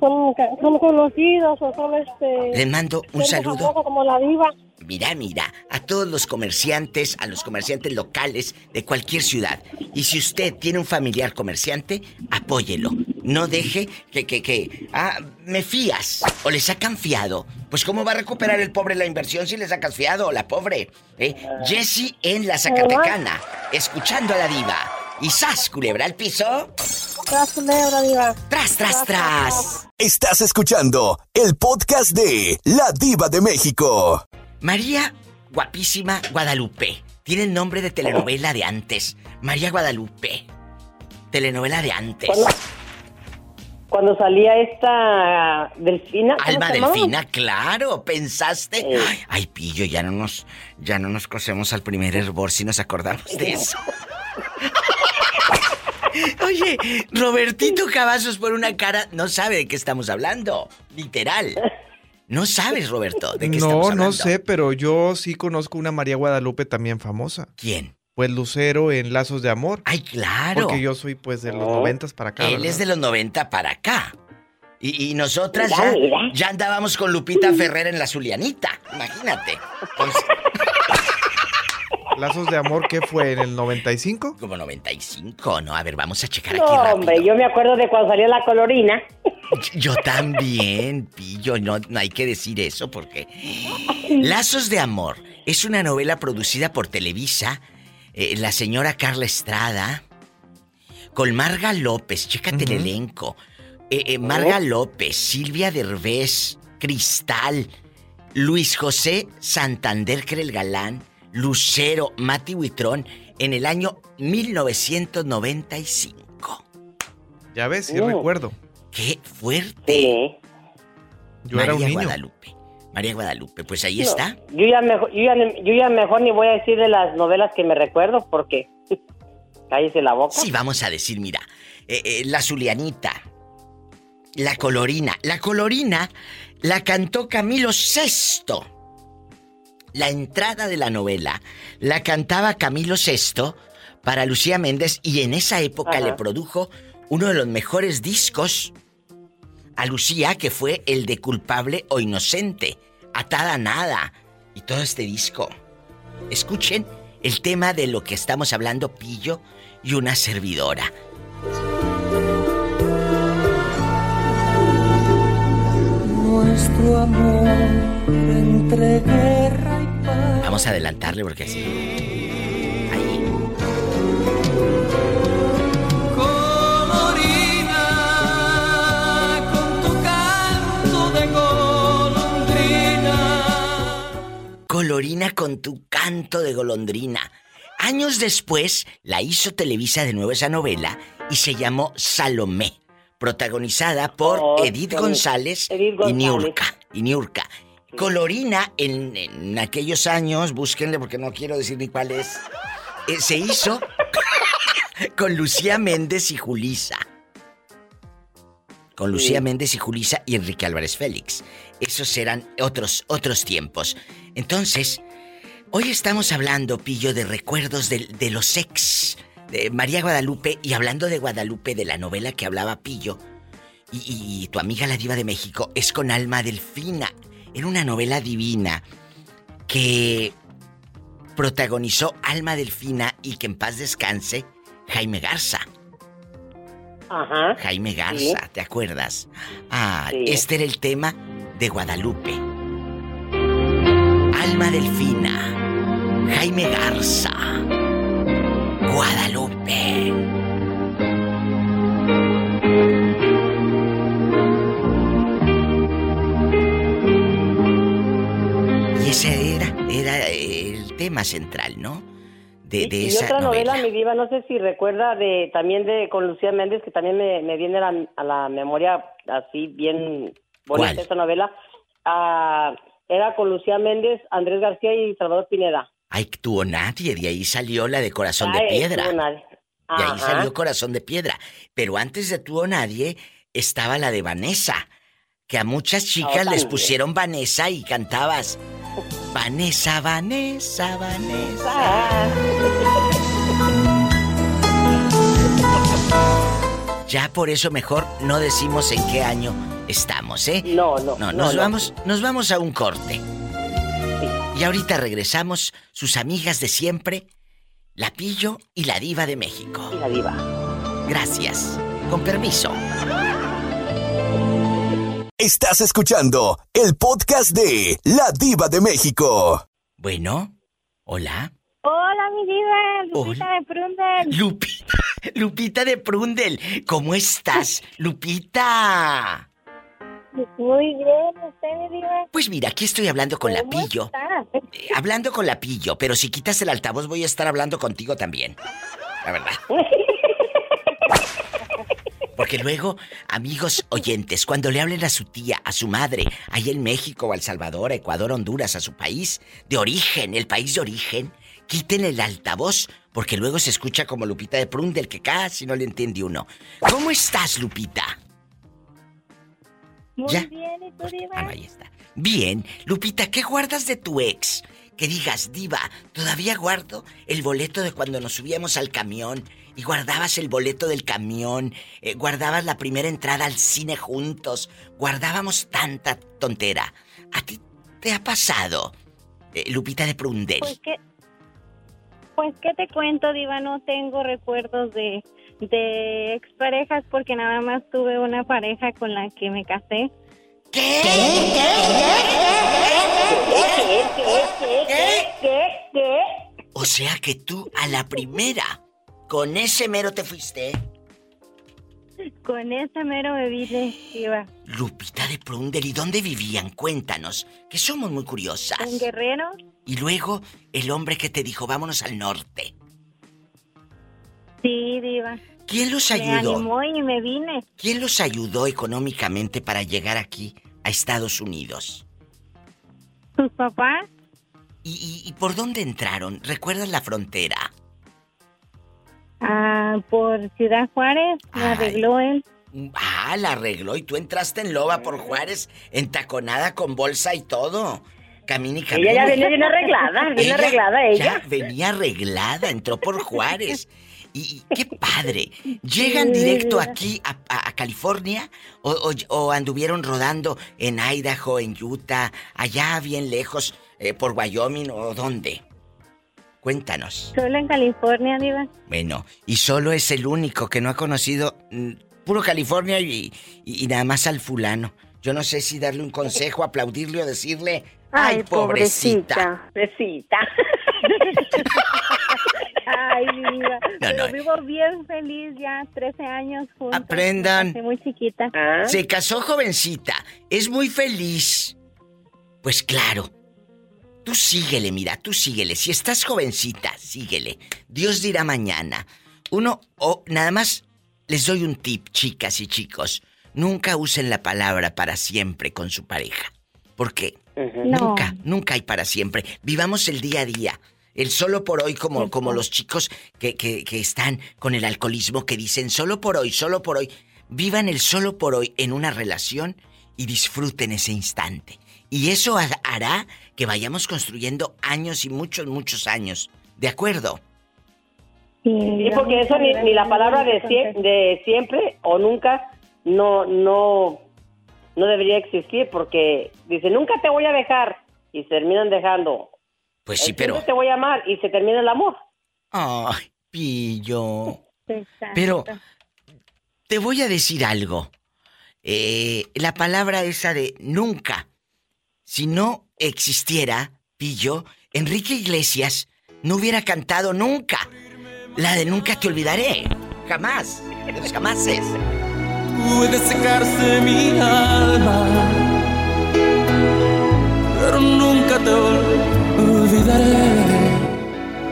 Son, son conocidos o son este. Les mando un saludo. famosa Como la diva. Mira, mira, a todos los comerciantes, a los comerciantes locales de cualquier ciudad. Y si usted tiene un familiar comerciante, apóyelo. No deje que, que, que, ah, me fías o le sacan fiado. Pues cómo va a recuperar el pobre la inversión si le sacas fiado o la pobre. ¿Eh? Jesse en la Zacatecana, escuchando a la diva. Y sas, culebra al piso. Tras culebra, diva. Tras, tras, tras. Estás escuchando el podcast de La Diva de México. María Guapísima Guadalupe. Tiene el nombre de telenovela de antes. María Guadalupe. Telenovela de antes. Cuando salía esta Delfina. ¿cómo Alma? Delfina, claro, pensaste. Ay, ay, pillo, ya no nos, ya no nos cosemos al primer hervor si nos acordamos de eso. Oye, Robertito Cavazos por una cara no sabe de qué estamos hablando. Literal. No sabes, Roberto, de qué estamos No, hablando. no sé, pero yo sí conozco una María Guadalupe también famosa. ¿Quién? Pues Lucero en Lazos de Amor. Ay, claro. Porque yo soy pues de los Oh. noventas para acá. Él ¿verdad? es de los 90 para acá. Y, y nosotras ya, ya andábamos con Lupita Ferrer en la Zulianita. Imagínate. Entonces, Lazos de Amor, ¿qué fue? ¿En el 95? como 95, ¿no? A ver, vamos a checar aquí No, rápido. hombre, yo me acuerdo de cuando salió la colorina. Yo también, pillo, no, no hay que decir eso porque... Lazos de Amor es una novela producida por Televisa, eh, la señora Carla Estrada, con Marga López, chécate el elenco. Eh, eh, Marga López, Silvia Derbez, Cristal, Luis José Santander, que era el galán, Lucero, Mati Huitrón, en el año 1995. Ya ves, sí Oh. recuerdo. ¡Qué fuerte! Yo María era un niño. Guadalupe. María Guadalupe, pues ahí No, está. Yo ya, mejor, yo, ya, yo ya mejor ni voy a decir de las novelas que me recuerdo porque cállese la boca. Sí, vamos a decir, mira, eh, eh, la Zulianita, la Colorina. La Colorina la cantó Camilo VI. La entrada de la novela la cantaba Camilo VI para Lucía Méndez y en esa época Ajá. le produjo uno de los mejores discos a Lucía que fue el de Culpable o Inocente, Atada a Nada y todo este disco. Escuchen el tema de lo que estamos hablando Pillo y una servidora. Nuestro amor entre Vamos a adelantarle porque así. Ahí. Colorina, con tu canto de golondrina. Colorina con tu canto de golondrina. Años después la hizo Televisa de nuevo esa novela y se llamó Salomé, protagonizada por Oh, Edith. González, Edith y. Niurka. Y Niurka. Colorina en, en aquellos años, búsquenle porque no quiero decir ni cuál es, eh, se hizo con Lucía Méndez y Julisa. Con Lucía Sí. Méndez y Julisa y Enrique Álvarez Félix. Esos eran otros, otros tiempos. Entonces, hoy estamos hablando, Pillo, de recuerdos de, de los ex de María Guadalupe y hablando de Guadalupe, de la novela que hablaba Pillo. Y, y- y tu amiga la diva de México es con Alma Delfina. Era una novela divina que protagonizó Alma Delfina y que en paz descanse Jaime Garza. Ajá. Jaime Garza, Sí. ¿te acuerdas? Ah, Sí. este era el tema de Guadalupe. Alma Delfina, Jaime Garza, Guadalupe. Tema central, ¿no? De, de y esa otra novela, novela. mi diva, no sé si recuerda de también de con Lucía Méndez, que también me, me viene a la, a la memoria así bien bonita ¿Cuál? esta novela. Ah, era con Lucía Méndez, Andrés García y Salvador Pineda. Ay, tuvo nadie, de ahí salió la de Corazón de Ay, Piedra. estuvo nadie. De ahí salió Corazón de Piedra. Pero antes de Tú o Nadie estaba la de Vanessa. Que a muchas chicas les pusieron Vanessa y cantabas. Vanessa, Vanessa, Vanessa. Ya por eso mejor no decimos en qué año estamos, ¿eh? No, no. No, no, nos no. vamos, nos vamos a un corte. Y ahorita regresamos, sus amigas de siempre, la Pillo y la Diva de México. Y la diva. Gracias. Con permiso. Estás escuchando el podcast de La Diva de México. Bueno, hola. Hola, mi diva, Lupita Hola. de Prundel. Lupita, Lupita de Prundel. ¿Cómo estás, Lupita? Muy bien, ¿usted, mi diva? Pues mira, aquí estoy hablando con la ¿Cómo Pillo. está? Eh, hablando con la Pillo, pero si quitas el altavoz voy a estar hablando contigo también. La verdad. Porque luego, amigos oyentes, cuando le hablen a su tía, a su madre, ahí en México o El Salvador, Ecuador, Honduras, a su país de origen, el país de origen, quiten el altavoz, porque luego se escucha como Lupita de Prundel, que casi no le entiende uno. ¿Cómo estás, Lupita? Muy ¿Ya? bien, ¿y tú, diva? Ah, no, ahí está. Bien, Lupita, ¿qué guardas de tu ex? Que digas, diva, todavía guardo el boleto de cuando nos subíamos al camión y guardabas el boleto del camión, eh, guardabas la primera entrada al cine juntos, guardábamos tanta tontera. ¿A ti te ha pasado, eh, Lupita de Prundel? Pues qué, pues qué te cuento, diva, no tengo recuerdos de, de exparejas porque nada más tuve una pareja con la que me casé. ¿Qué? ¿Qué? O sea que tú a la primera, con ese mero te fuiste. Con ese mero me vine, diva. Lupita de Prundel, ¿y dónde vivían? Cuéntanos, que somos muy curiosas. En Guerrero, Y luego, el hombre que te dijo, vámonos al norte. sí, diva. ¿Quién los Me ayudó? animó y me vine. ¿Quién los ayudó económicamente para llegar aquí, a Estados Unidos? ¿Tus papás? ¿Y, y- y por dónde entraron? ¿Recuerdas la frontera? Ah, por Ciudad Juárez, Ay. arregló él. Ah, la arregló y tú entraste en loba por Juárez, entaconada con bolsa y todo. Camina y camina. Ella ya viene bien arreglada, bien arreglada ella. Ya venía arreglada, entró por Juárez. Y, y qué padre. ¿Llegan directo aquí a, a- a California o, o- o anduvieron rodando en Idaho, en Utah, allá bien lejos, eh, por Wyoming o dónde? Cuéntanos. Solo en California, diva. Bueno, y solo es el único que no ha conocido mm, puro California y, y- y nada más al fulano. Yo no sé si darle un consejo, aplaudirle o decirle, ay, Ay, pobrecita. pobrecita. Ay, viva. No, Pero no. vivo bien feliz ya, 13 años juntos. Aprendan. Desde muy chiquita. Se casó jovencita, es muy feliz. Pues claro. Tú síguele, mira, tú síguele. Si estás jovencita, síguele. Dios dirá mañana. Uno, o nada más les doy un tip, chicas y chicos. Nunca usen la palabra para siempre con su pareja. Porque No. nunca, nunca hay para siempre. Vivamos el día a día. El solo por hoy, como, como los chicos que, que, que están con el alcoholismo, que dicen solo por hoy, solo por hoy. Vivan el solo por hoy en una relación y disfruten ese instante. Y eso ha- hará que vayamos construyendo años y muchos, muchos años. ¿De acuerdo? Sí, porque eso ni, ni la palabra de, sie- de siempre o nunca no no no debería existir porque dice nunca te voy a dejar y se terminan dejando. Pues sí, El pero... te voy a amar y se termina el amor. Ay, pillo. Pero te voy a decir algo. Eh, la palabra esa de nunca. Si no existiera, pillo, Enrique Iglesias no hubiera cantado nunca. La de nunca te olvidaré. Jamás. De los jamases. Puede secarse mi alma, pero nunca te olvidaré.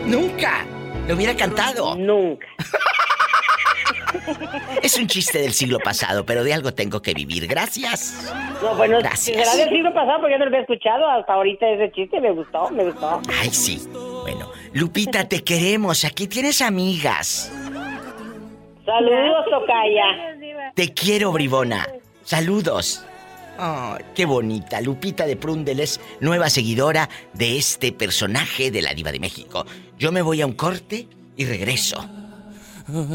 Nunca. Lo hubiera cantado. Nunca. Es un chiste del siglo pasado, pero de algo tengo que vivir. Gracias. No, bueno, Gracias. será del siglo pasado porque yo no lo había escuchado hasta ahorita ese chiste, me gustó, me gustó. Ay, sí. Bueno, Lupita, te queremos. Aquí tienes amigas. Saludos, Tocaya. Te quiero, bribona. Saludos. Ay, qué bonita. Lupita de Prundel es nueva seguidora de este personaje de la Diva de México. Yo me voy a un corte y regreso. ¿Este sí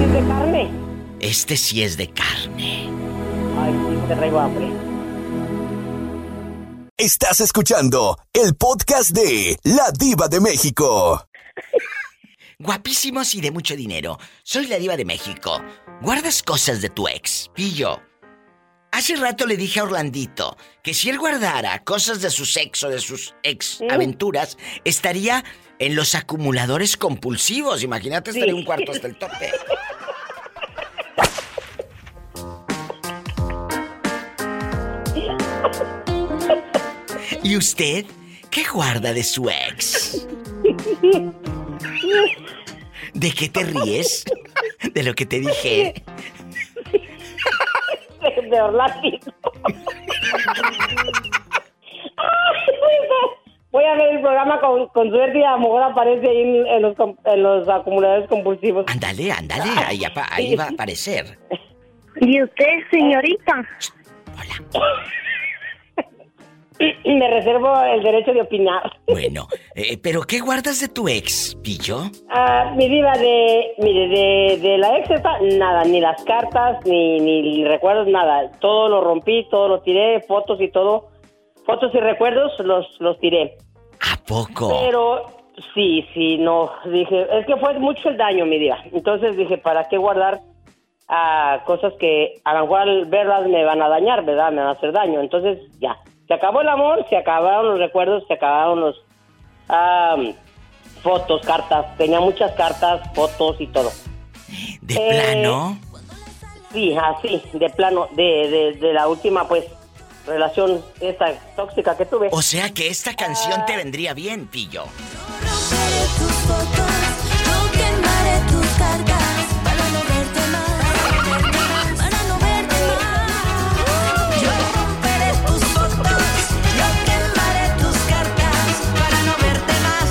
es de carne? Este sí es de carne. Ay, sí, te traigo hambre. Estás escuchando el podcast de La Diva de México. Guapísimos y de mucho dinero. Soy la Diva de México. ¿Guardas cosas de tu ex, Pillo? Hace rato le dije a Orlandito que si él guardara cosas de su sexo, de sus ex aventuras, estaría en los acumuladores compulsivos. Imagínate, estaría Sí. un cuarto hasta el tope. ¿Y usted qué guarda de su ex? ¿De qué te ríes? ¿De lo que te dije? De, de Orlando. Voy a ver el programa con, con suerte y a lo mejor aparece ahí en, en los, com- en los acumuladores compulsivos. Ándale, ándale, ahí, apa- ahí va a aparecer. ¿Y usted, señorita? Me reservo el derecho de opinar. Bueno, eh, pero ¿qué guardas de tu ex, Pillo? Ah, mi diva de, mire, de, de la ex esta, nada, ni las cartas, ni, ni recuerdos, nada. Todo lo rompí, todo lo tiré, fotos y todo. Fotos y recuerdos los, los tiré. ¿A poco? Pero sí, sí, no, dije, es que fue mucho el daño, mi diva. Entonces dije, ¿para qué guardar ah, cosas que a lo mejor al verlas me van a dañar, ¿verdad? Me van a hacer daño. Entonces ya, se acabó el amor, se acabaron los recuerdos, se acabaron los fotos, cartas. Tenía muchas cartas, fotos y todo. ¿De Eh, plano? Sí, así, de plano, de, de, de la última, pues, relación esta tóxica que tuve. O sea que esta canción te vendría bien, Pillo. Yo quemaré tus cartas para no verte más, para no verte más. Yo romperé tus fotos, yo quemaré tus cartas para no verte más,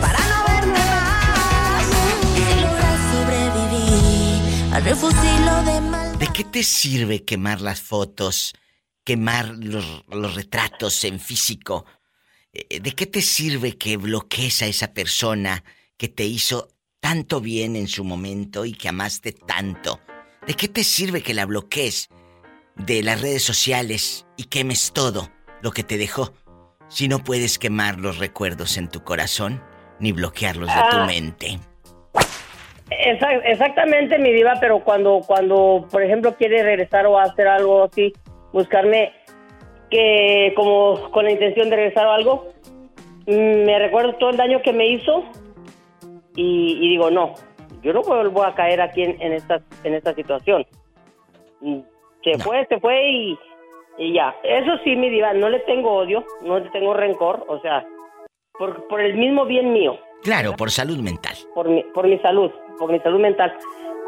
para no verte más. Si logras sobrevivir al refugio de mal. ¿De qué te sirve quemar las fotos, quemar los, los retratos en físico? Eh, ¿De qué te sirve que bloquees a esa persona que te hizo tanto bien en su momento y que amaste tanto? ¿De qué te sirve que la bloquees de las redes sociales y quemes todo lo que te dejó si no puedes quemar los recuerdos en tu corazón ni bloquearlos de tu Ah. mente? Exactamente, mi diva, pero cuando, cuando, por ejemplo, quiere regresar o hacer algo así, buscarme que como con la intención de regresar o algo, mm, me recuerdo todo el daño que me hizo y, y digo, no, yo no vuelvo a caer aquí en, en esta, en esta situación. Mm, Se fue, se fue y, y ya. Eso sí, mi diva, no le tengo odio, no le tengo rencor, o sea, por, por el mismo bien mío Claro, por salud mental. por mi, por mi salud, por mi salud mental.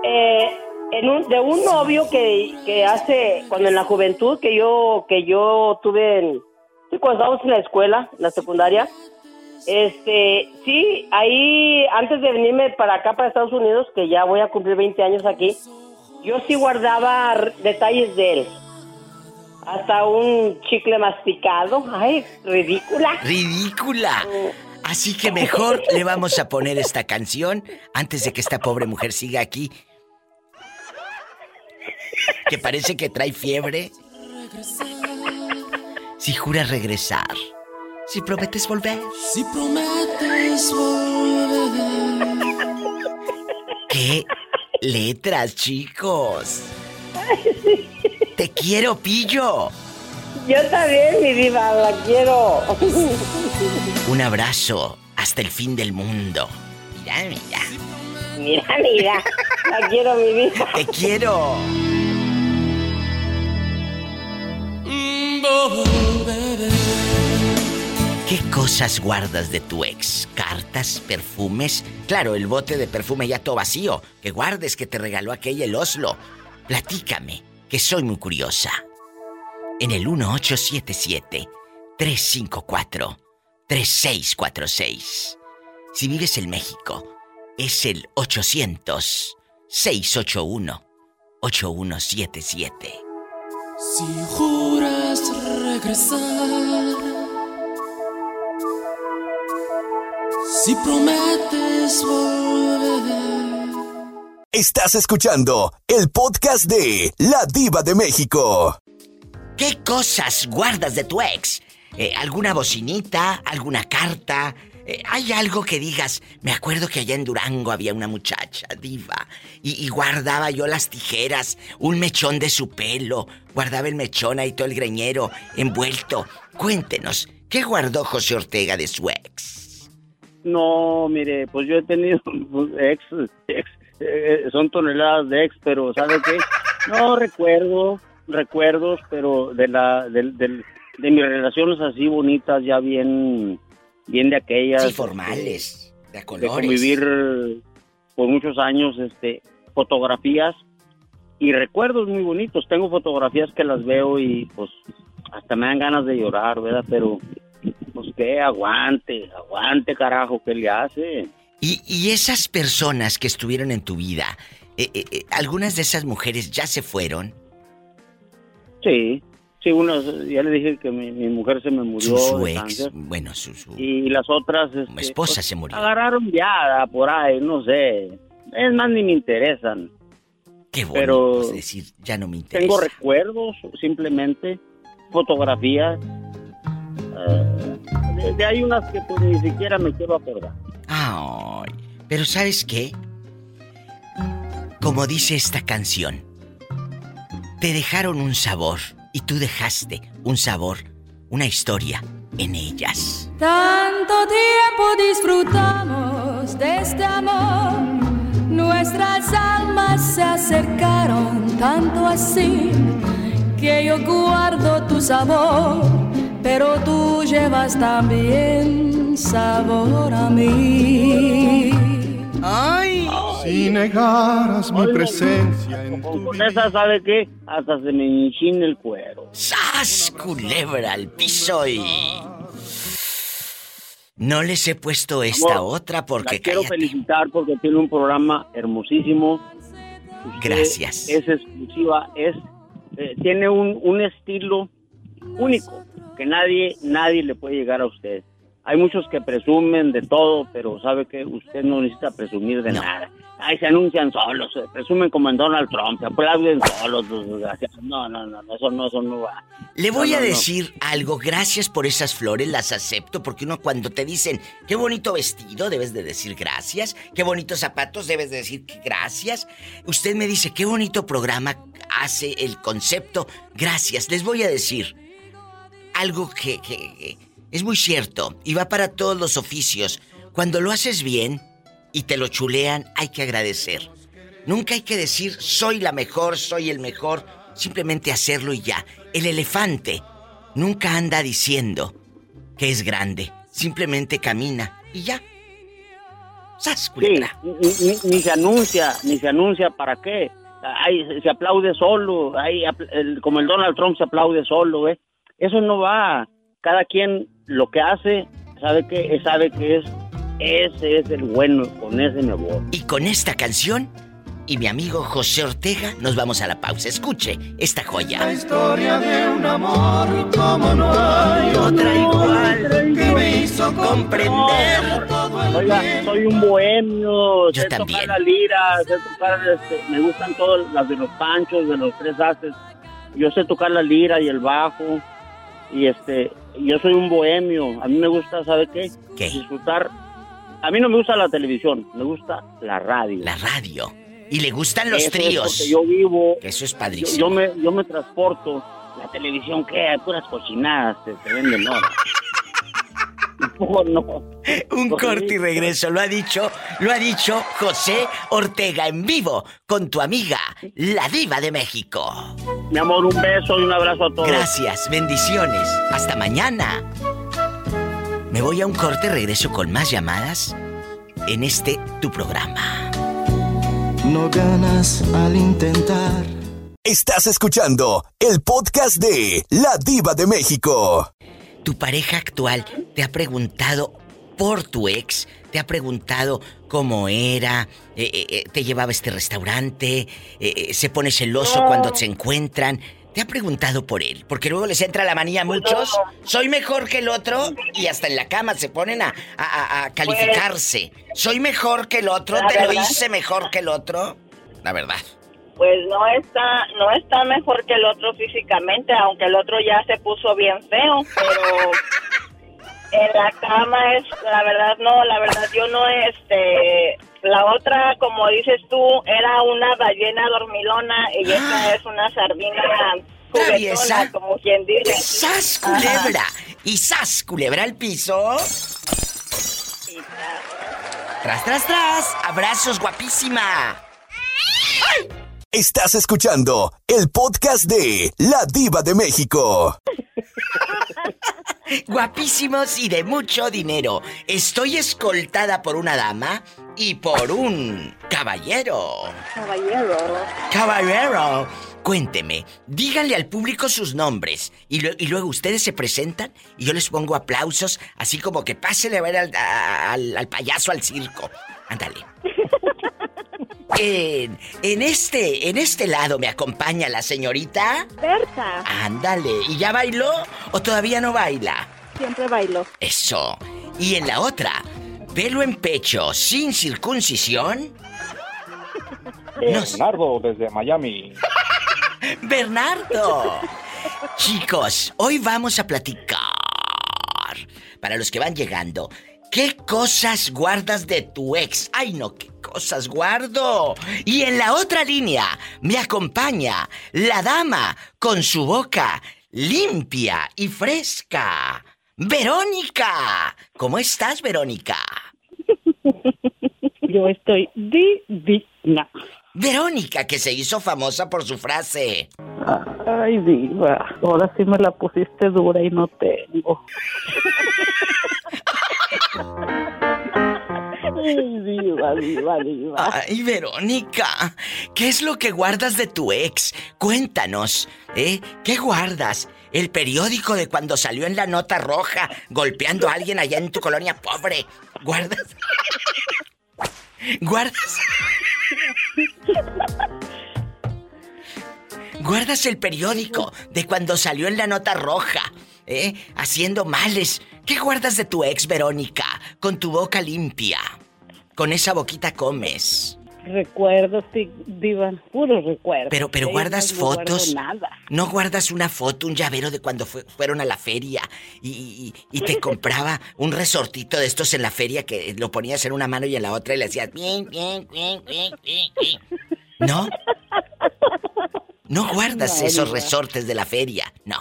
Eh, en un, de un novio que, que hace, cuando en la juventud que yo, que yo tuve en, sí, cuando estábamos en la escuela, en la secundaria, este, sí, ahí, antes de venirme para acá, para Estados Unidos, que ya voy a cumplir 20 años aquí, yo sí guardaba detalles de él. Hasta un chicle masticado. Ay, ridícula. ¡Ridícula! Así que mejor le vamos a poner esta canción antes de que esta pobre mujer siga aquí. Que parece que trae fiebre. Si juras regresar. Si prometes volver. Si prometes volver. ¿Qué letras, chicos? Te quiero, pillo. Yo también, mi diva, la quiero. Un abrazo hasta el fin del mundo. Mira, mira. Mira, mira. La quiero, mi diva. Te quiero. ¿Qué cosas guardas de tu ex? ¿Cartas? ¿Perfumes? Claro, el bote de perfume ya todo vacío. Que guardes que te regaló aquella el Oslo. Platícame, que soy muy curiosa. En el 1877-354-3646. Si vives en México, es el 800-681-8177. Si juras regresar. Si prometes volver. Estás escuchando el podcast de La Diva de México. ¿Qué cosas guardas de tu ex? Eh, ¿Alguna bocinita? ¿Alguna carta? Eh, ¿Hay algo que digas? Me acuerdo que allá en Durango había una muchacha diva y, guardaba yo las tijeras, un mechón de su pelo, guardaba el mechón ahí todo el greñero envuelto. Cuéntenos, ¿qué guardó José Ortega de su ex? No, mire, pues yo he tenido pues, ex, ex, eh, son toneladas de ex, pero ¿sabe qué? No recuerdo, recuerdos, pero de la, de mis relaciones así bonitas, ya bien, bien de aquellas. Sí, formales, de a de colores. convivir por muchos años, este, fotografías y recuerdos muy bonitos. Tengo fotografías que las veo y pues hasta me dan ganas de llorar, ¿verdad? Pero pues que aguante, aguante carajo, ¿qué le hace? Y, y esas personas que estuvieron en tu vida, eh, eh, eh, algunas de esas mujeres ya se fueron. Sí, sí, unas, ya le dije que mi, mi mujer se me murió Su, su de ex, cáncer. bueno, su, su Y las otras... este, esposa pues, se murió. Agarraron viada por ahí, no sé. Es más, ni me interesan. Qué bonito Pero es decir, ya no me interesa. tengo recuerdos, simplemente, fotografías. eh, de, de hay unas que pues ni siquiera me quiero acordar. Ay, pero ¿sabes qué? Como dice esta canción, te dejaron un sabor y tú dejaste un sabor, una historia en ellas. Tanto tiempo disfrutamos de este amor, nuestras almas se acercaron tanto así que yo guardo tu sabor, pero tú llevas también sabor a mí. ¡Ay! Si negaras mi presencia en tu Con esa, ¿sabe qué? Hasta se me enchina el cuero. ¡Sas! Culebra al piso y. No les he puesto esta Amor, otra porque La quiero cállate. felicitar porque tiene un programa hermosísimo. Gracias. Es exclusiva, es eh, tiene un, un estilo único que nadie nadie le puede llegar a usted. hay muchos que presumen de todo, pero sabe que usted no necesita presumir de nada. Ay, se anuncian solos, se presumen como en Donald Trump, se aplauden solos. No, no, no, eso no, eso no va. Le voy No, a no, no. decir algo, gracias por esas flores, las acepto, porque uno cuando te dicen, qué bonito vestido, debes de decir gracias, qué bonitos zapatos, debes de decir que gracias. Usted me dice, qué bonito programa hace el concepto, gracias. Les voy a decir algo que, que- que es muy cierto y va para todos los oficios. Cuando lo haces bien y te lo chulean, hay que agradecer. Nunca hay que decir soy la mejor, soy el mejor, simplemente hacerlo y ya. El elefante nunca anda diciendo que es grande, simplemente camina y ya. ¡Sas, Sí, culebra! ni, ni- ni se anuncia, ni se anuncia para qué. Ahí se- aplaude solo, ahí apl- el- como el Donald Trump se aplaude solo, ¿eh? Eso no va. Cada quien lo que hace, sabe que sabe que es ese es el bueno, con ese me voy. Y con esta canción y mi amigo José Ortega nos vamos a la pausa. Escuche esta joya. La historia de un amor como no hay otra igual que me hizo comprender todo el Oiga, bien. soy un bohemio, Yo sé también. tocar la lira, sé tocar, este, me gustan todas las de los panchos, de los tres haces. Yo sé tocar la lira y el bajo, y este, yo soy un bohemio. A mí me gusta, ¿sabe qué? Disfrutar. A mí no me gusta la televisión, me gusta la radio. La radio. Y le gustan los Eso tríos. yo vivo. Eso es Yo, padrísimo. yo me, yo me transporto. La televisión, ¿qué? Hay puras cochinadas, se, se venden, ¿no? No, no. Un corte y regreso, lo ha dicho, lo ha dicho José Ortega en vivo con tu amiga, la diva de México. Mi amor, un beso y un abrazo a todos. Gracias, bendiciones. Hasta mañana. Me voy a un corte, regreso con más llamadas en este tu programa. No ganas al intentar. Estás escuchando el podcast de La Diva de México. ¿Tu pareja actual te ha preguntado por tu ex? ¿Te ha preguntado cómo era? Eh, eh, eh, ¿Te llevaba a este restaurante? Eh, eh, ¿Se pone celoso cuando se encuentran? ¿Te ha preguntado por él? Porque luego les entra la manía a muchos. Soy mejor que el otro y hasta en la cama se ponen a, a- a- a calificarse. Soy mejor que el otro, te lo hice mejor que el otro. La verdad. Pues no está, no está mejor que el otro físicamente, aunque el otro ya se puso bien feo, pero en la cama es, la verdad no, la verdad yo no, este, la otra, como dices tú, era una ballena dormilona y esta es una sardina juguetona, como quien dice. ¡Sas, culebra! Y sas, culebra al piso. Tras, tras, tras. Abrazos, guapísima. Estás escuchando el podcast de La Diva de México. Guapísimos y de mucho dinero. Estoy escoltada por una dama y por un caballero. Caballero. Caballero. Cuénteme, díganle al público sus nombres y, lo- y luego ustedes se presentan y yo les pongo aplausos, así como que pásele a ver al, al- al payaso al circo. Ándale. En, en este, en este lado me acompaña la señorita. Berta. Ándale, ¿y ya bailó o todavía no baila? Siempre bailo. Eso. Y en la otra, pelo en pecho, sin circuncisión. Bernardo, desde Miami. Bernardo. Chicos, hoy vamos a platicar. Para los que van llegando, ¿qué cosas guardas de tu ex? Ay, no, qué cosas guardo. Y en la otra línea me acompaña la dama con su boca limpia y fresca. Verónica. ¿Cómo estás, Verónica? Yo estoy divina. Verónica, que se hizo famosa por su frase. Ay, diva. Ahora sí me la pusiste dura y no tengo. Ay, Verónica, ¿qué es lo que guardas de tu ex? Cuéntanos, ¿eh? ¿Qué guardas? El periódico de cuando salió en la nota roja golpeando a alguien allá en tu colonia pobre. ¿Guardas? ¿Guardas? ¿Guardas el periódico de cuando salió en la nota roja? ¿Eh? Haciendo males ¿Qué guardas de tu ex, Verónica? Con tu boca limpia. Con esa boquita comes. Recuerdos, sí, diva, puro recuerdo. Pero, pero guardas no fotos. nada. No guardas una foto, un llavero de cuando fue- fueron a la feria y, y- y te compraba un resortito de estos en la feria que lo ponías en una mano y en la otra y le hacías bien, bien, bien, bien, bien, bien. ¿No? No guardas No, esos diva. resortes de la feria, no.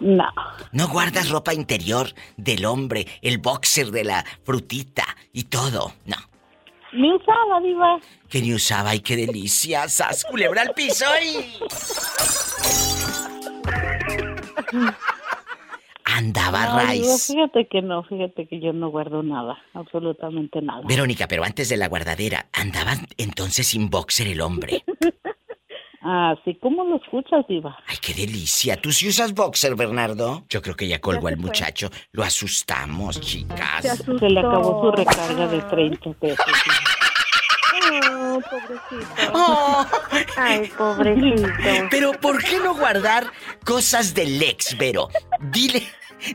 No. No guardas ropa interior del hombre, el boxer de la frutita y todo, no. Ni usaba, diva. Que ni usaba, ay, qué delicia. ¡Sas, culebra al piso y... Andaba No, raíz. fíjate que no, fíjate que yo no guardo nada, absolutamente nada. Verónica, pero antes de la guardadera, ¿andaba entonces sin boxer el hombre? Así como lo escuchas, diva. Ay, qué delicia. ¿Tú sí usas boxer, Bernardo? Yo creo que ya colgó al muchacho. Lo asustamos, chicas. Se le acabó su recarga de 30 pesos. Oh, pobrecito. Ay, pobrecito. Pero ¿por qué no guardar cosas del ex, Vero? Dile,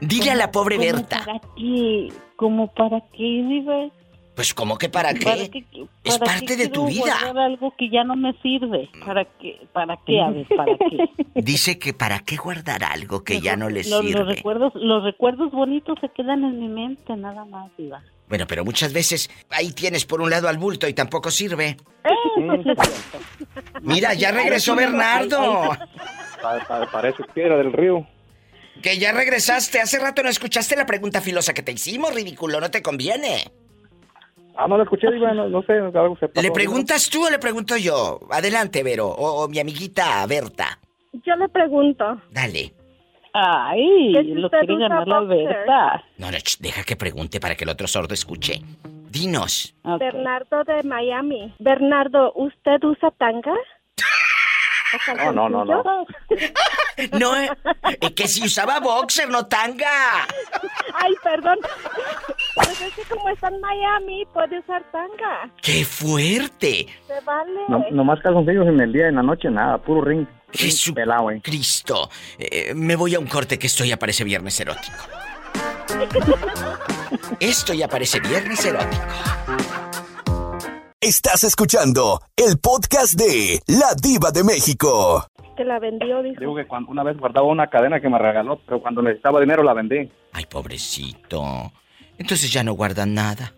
dile a la pobre ¿Cómo Berta. ¿Para qué? ¿Cómo para qué, diva? Pues ¿cómo que para qué? ¿Para qué- Es para parte qué de tu quiero vida. guardar algo que ya no me sirve. ¿Para qué? ¿Para qué? A ver, ¿para qué? Dice que para qué guardar algo que ya no le Los, los sirve. recuerdos, los recuerdos bonitos se quedan en mi mente, nada más, diva. Bueno, pero muchas veces ahí tienes por un lado al bulto y tampoco sirve. Mira, ya regresó Bernardo. Pa- pa- parece piedra del río. Que ya regresaste. Hace rato no escuchaste la pregunta filosa que te hicimos, ridículo. No te conviene. Ah, no lo escuché, diva, no, no sé, algo se pasó. ¿Le preguntas tú o le pregunto yo? Adelante, Vero. O, o mi amiguita Berta. Yo le pregunto. Dale. Ay, ¿Que si lo usted quiere usa ganar la? Berta. No, no, deja que pregunte para que el otro sordo escuche. Dinos. Bernardo de Miami. Bernardo, ¿usted usa tanga? ¿O No, no, no, no. No, eh, eh, que si usaba boxer, no tanga. Ay, perdón. Pues es que como está en Miami, puede usar tanga. ¡Qué fuerte! Se vale. No, nomás calzoncillos en el día, en la noche, nada, puro ring. Jesús Pelado, eh. Cristo. Eh, me voy a un corte que esto ya parece viernes erótico. Esto ya parece viernes erótico. Estás escuchando el podcast de La Diva de México. Que la vendió, dijo. Digo que cuando una vez guardaba una cadena que me regaló, pero cuando necesitaba dinero la vendí. Ay, pobrecito. Entonces ya no guardan nada.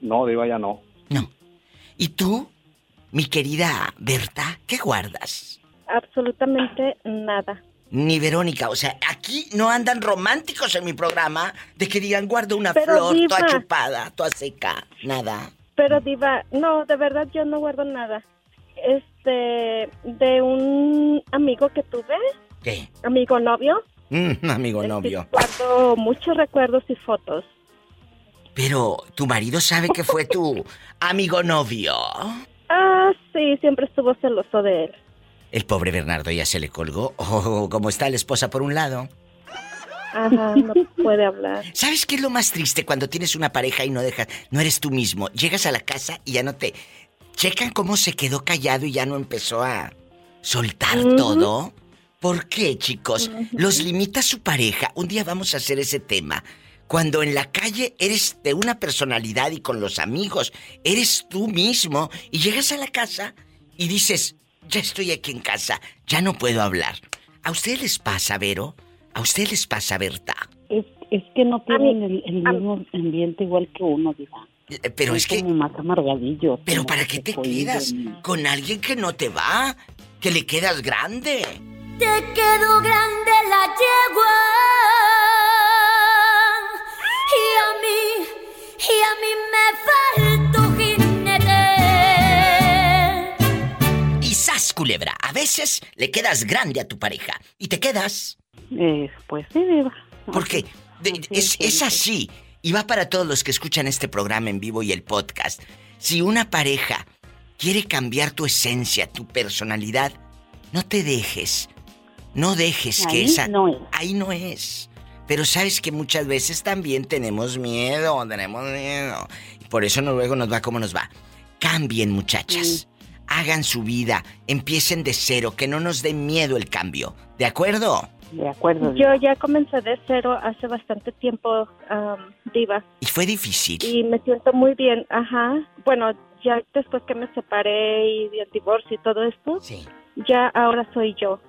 No, diva, ya no. ¿Y tú, mi querida Berta, qué guardas? Absolutamente nada. Ni Verónica, o sea, aquí no andan románticos en mi programa de que digan guardo una Pero, flor toda chupada, toda seca, nada. Pero diva, no, de verdad yo no guardo nada. Este, de un amigo que tuve, ¿Qué? amigo novio, Mm, amigo novio. guardo muchos recuerdos y fotos. Pero tu marido sabe que fue tu amigo novio. Ah, sí, siempre estuvo celoso de él. El pobre Bernardo ya se le colgó. Oh, como está la esposa por un lado. Ajá, no puede hablar. ¿Sabes qué es lo más triste cuando tienes una pareja y no dejas, no eres tú mismo? Llegas a la casa y ya no te checan cómo se quedó callado y ya no empezó a soltar todo. ¿Por qué, chicos? Los limita su pareja. Un día vamos a hacer ese tema. Cuando en la calle eres de una personalidad y con los amigos eres tú mismo y llegas a la casa y dices, ya estoy aquí en casa, ya no puedo hablar. ¿A ustedes les pasa, Vero? ¿A ustedes les pasa, Berta? Es, es que no tienen el, el mismo ambiente igual que uno, diva. Eh, Pero es que... como más amargadillos. Pero como ¿para qué te quedas con alguien que no te va? Que le quedas grande. Te quedó grande la yegua. Y a mí, y a mí me faltó jinete. Y sas, culebra. A veces le quedas grande a tu pareja. Y te quedas. Eh, pues sí, diva. Porque es, es así. Y va para todos los que escuchan este programa en vivo y el podcast. Si una pareja quiere cambiar tu esencia, tu personalidad, no te dejes. No dejes que esa... no es. Ahí no es. Pero sabes que muchas veces también tenemos miedo, tenemos miedo. Y por eso no, luego nos va como nos va. Cambien, muchachas. Hagan su vida, empiecen de cero, que no nos dé miedo el cambio. ¿De acuerdo? De acuerdo. Yo ya comencé de cero hace bastante tiempo, am, Diva. Y fue difícil. Y me siento muy bien, ajá. Bueno, ya después que me separé y el divorcio y todo esto, ya ahora soy yo.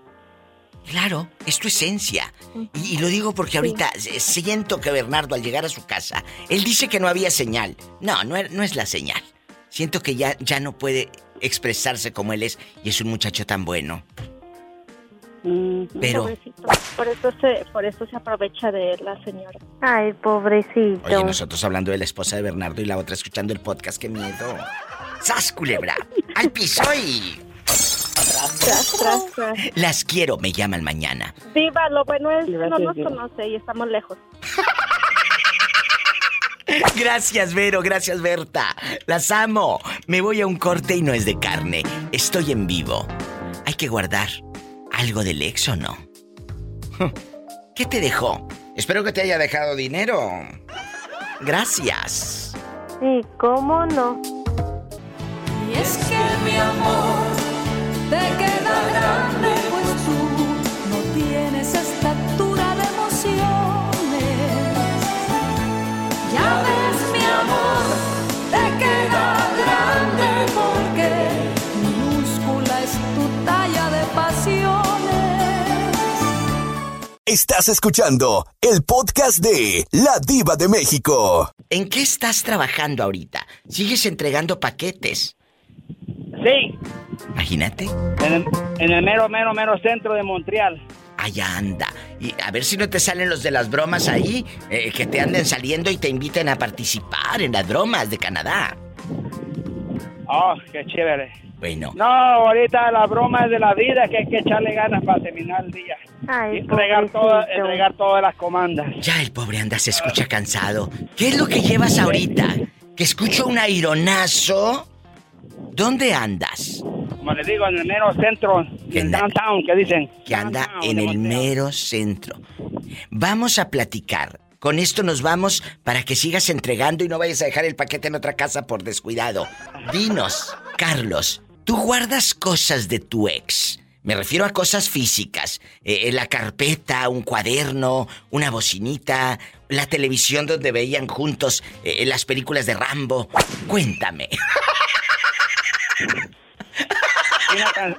Claro, es tu esencia. Y, y lo digo porque ahorita eh, siento que Bernardo al llegar a su casa, él dice que no había señal. No, no, es- no es la señal. Siento que ya, ya no puede expresarse como él es y es un muchacho tan bueno. Pero, Pobrecito. Por eso se, por eso se aprovecha de la señora. Ay, pobrecito. oye, nosotros hablando de la esposa de Bernardo y la otra escuchando el podcast, qué miedo. ¡Sas, culebra! ¡Al piso y... Tras, tras, tras. Las quiero, me llaman mañana. Diva, lo bueno es no Gracias, nos conoce y estamos lejos. Gracias, Vero, gracias, Berta. Las amo. Me voy a un corte y no es de carne. Estoy en vivo. Hay que guardar algo del ex o no. ¿Qué te dejó? Espero que te haya dejado dinero. Gracias. Sí, ¿cómo no? Y es que mi amor te queda grande, Estás escuchando el podcast de La Diva de México. ¿En qué estás trabajando ahorita? ¿Sigues entregando paquetes? Sí, Imagínate. en el, en el mero, mero, mero centro de Montreal. Allá anda. Y a ver si no te salen los de las bromas ahí, eh, que te anden saliendo y te inviten a participar en las bromas de Canadá. Oh, qué chévere. Bueno. No, ahorita la broma es de la vida que hay que echarle ganas para terminar el día. Ay, y entregar, toda- entregar todas las comandas. Ya el pobre anda se escucha cansado. ¿Qué es lo que llevas ahorita? Que escucho un aironazo. ¿Dónde andas? Como les digo, en el mero centro, en downtown, que dicen. Que anda en el mero centro. Vamos a platicar. Con esto nos vamos para que sigas entregando y no vayas a dejar el paquete en otra casa por descuidado. Dinos, Carlos, ¿tú guardas cosas de tu ex? Me refiero a cosas físicas. Eh, la carpeta, un cuaderno, una bocinita, la televisión donde veían juntos eh, las películas de Rambo. Cuéntame. Hay una, can-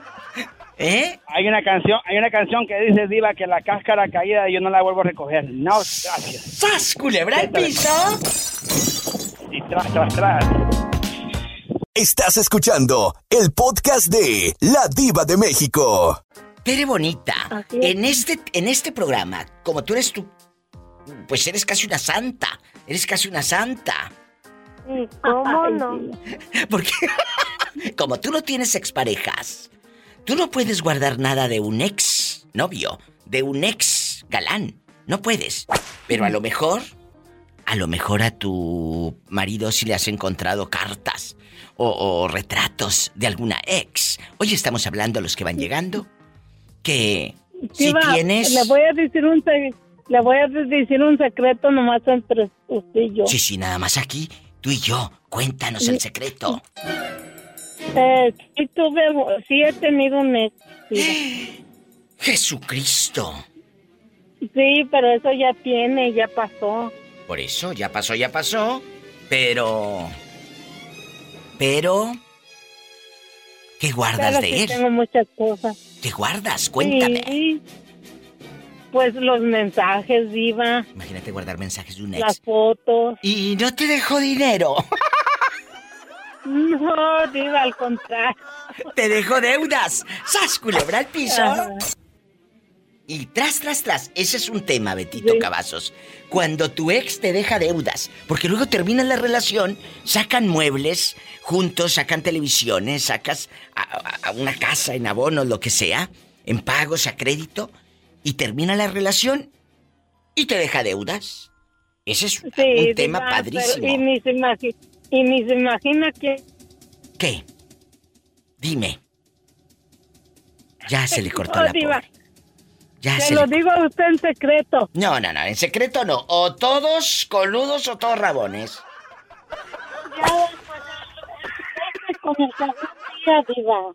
¿Eh? hay una canción, hay una canción que dice Diva que la cáscara caída yo no la vuelvo a recoger. No, gracias. ¡Sas, culebra al piso! Y tras, tras, tras. Estás escuchando el podcast de La Diva de México. Tere Bonita, en este, en este programa, como tú eres tú, pues eres casi una santa. Eres casi una santa. Sí, ¿cómo no? Porque como tú no tienes exparejas, tú no puedes guardar nada de un ex novio, de un ex galán. No puedes. Pero a lo mejor, a lo mejor a tu marido si le has encontrado cartas o, o retratos de alguna ex. Hoy estamos hablando a los que van llegando. Que si Diva, tienes... Le voy a decir un le voy a decir un secreto nomás entre usted y yo. Sí, sí, nada más aquí, tú y yo. Cuéntanos el secreto. Eh, sí tuve, sí he tenido un ex. Sí, Jesucristo. Sí, pero eso ya tiene, ya pasó. Por eso, ya pasó, ya pasó. Pero... Pero... ¿Qué guardas Claro de que él? tengo muchas cosas. ¿Qué guardas? Cuéntame. Sí. Pues los mensajes, Diva, Imagínate guardar mensajes de un ex. las fotos. Y no te dejó dinero. No, Diva, al contrario. Te dejó deudas. ¡Sas, culebra al piso! Ajá. Y tras, tras, tras. Ese es un tema, Betito Cavazos. Cuando tu ex te deja deudas, porque luego terminan la relación, sacan muebles juntos, sacan televisiones, sacas a, una casa en abonos, lo que sea, en pagos, a crédito, y termina la relación y te deja deudas. Ese es Sí, un tema padrísimo. y, ni se imagi- y ni se imagina que... ¿Qué? Dime. Ya se le cortó la pobre. Ya se se lo le... digo a usted en secreto. No, no, no, en secreto no. O todos coludos o todos rabones. Ya, pues, con el segundo día, Diva.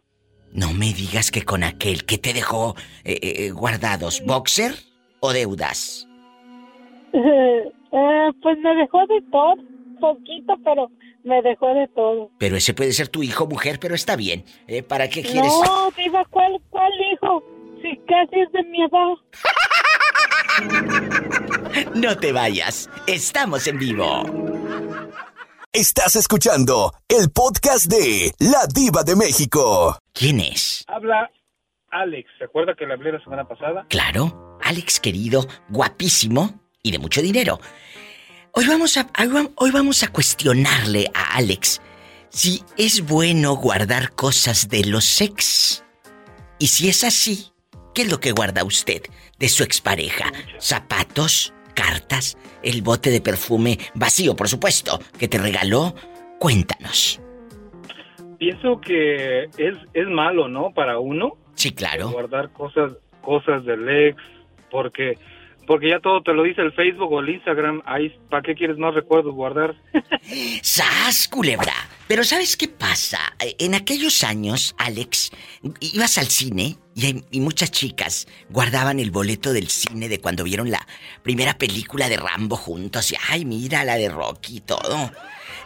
No me digas que con aquel que te dejó eh, eh, guardados, ¿boxer o deudas? Eh, pues me dejó de todo, poquito, pero me dejó de todo. Pero ese puede ser tu hijo, mujer, pero está bien. ¿Para qué quieres? No, diva, ¿cuál, cuál hijo? Si casi es de mi edad. No te vayas. Estamos en vivo. Estás escuchando el podcast de La Diva de México. ¿Quién es? Habla Alex. ¿Se acuerda que le hablé la semana pasada? Claro, Alex querido, guapísimo y de mucho dinero. Hoy vamos a hoy vam- hoy vamos a cuestionarle a Alex si es bueno guardar cosas de los ex. Y si es así, ¿qué es lo que guarda usted de su expareja? ¿Zapatos? ¿Cartas? ¿El bote de perfume vacío, por supuesto, que te regaló? Cuéntanos. Pienso que es, es malo, ¿no? Para uno. Sí, claro. Guardar cosas, cosas del ex, porque, porque ya todo te lo dice el Facebook o el Instagram. Ahí, ¿para qué quieres más recuerdos guardar? ¡Sas, culebra! Pero ¿sabes qué pasa? En aquellos años, Alex, ibas al cine y, y muchas chicas guardaban el boleto del cine de cuando vieron la primera película de Rambo juntos y, ay, mira la de Rocky y todo.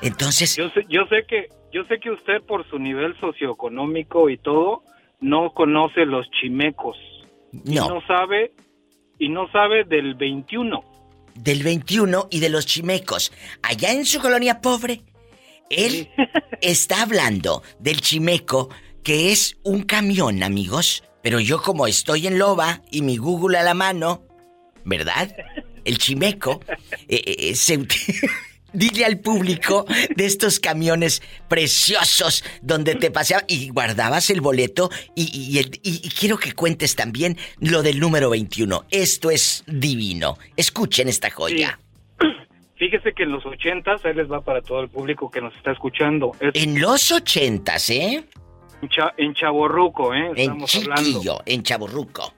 Entonces... Yo sé, yo sé que, yo sé que usted por su nivel socioeconómico y todo no conoce los chimecos. Y No. no sabe y no sabe del 21. del 21 y de los chimecos. Allá en su colonia pobre, él está hablando del chimeco, que es un camión, amigos. Pero yo como estoy en loba y mi Google a la mano, ¿verdad? El chimeco eh, eh, se... Dile al público de estos camiones preciosos donde te paseabas y guardabas el boleto y, y el- y- y quiero que cuentes también lo del número 21. Esto es divino. Escuchen esta joya. Fíjese que en los 80 ahí les va para todo el público que nos está escuchando. Es En los ochentas, ¿eh? en, Cha- en Chaborruco, ¿eh? En Estamos hablando. chiquillo, en chaburruco.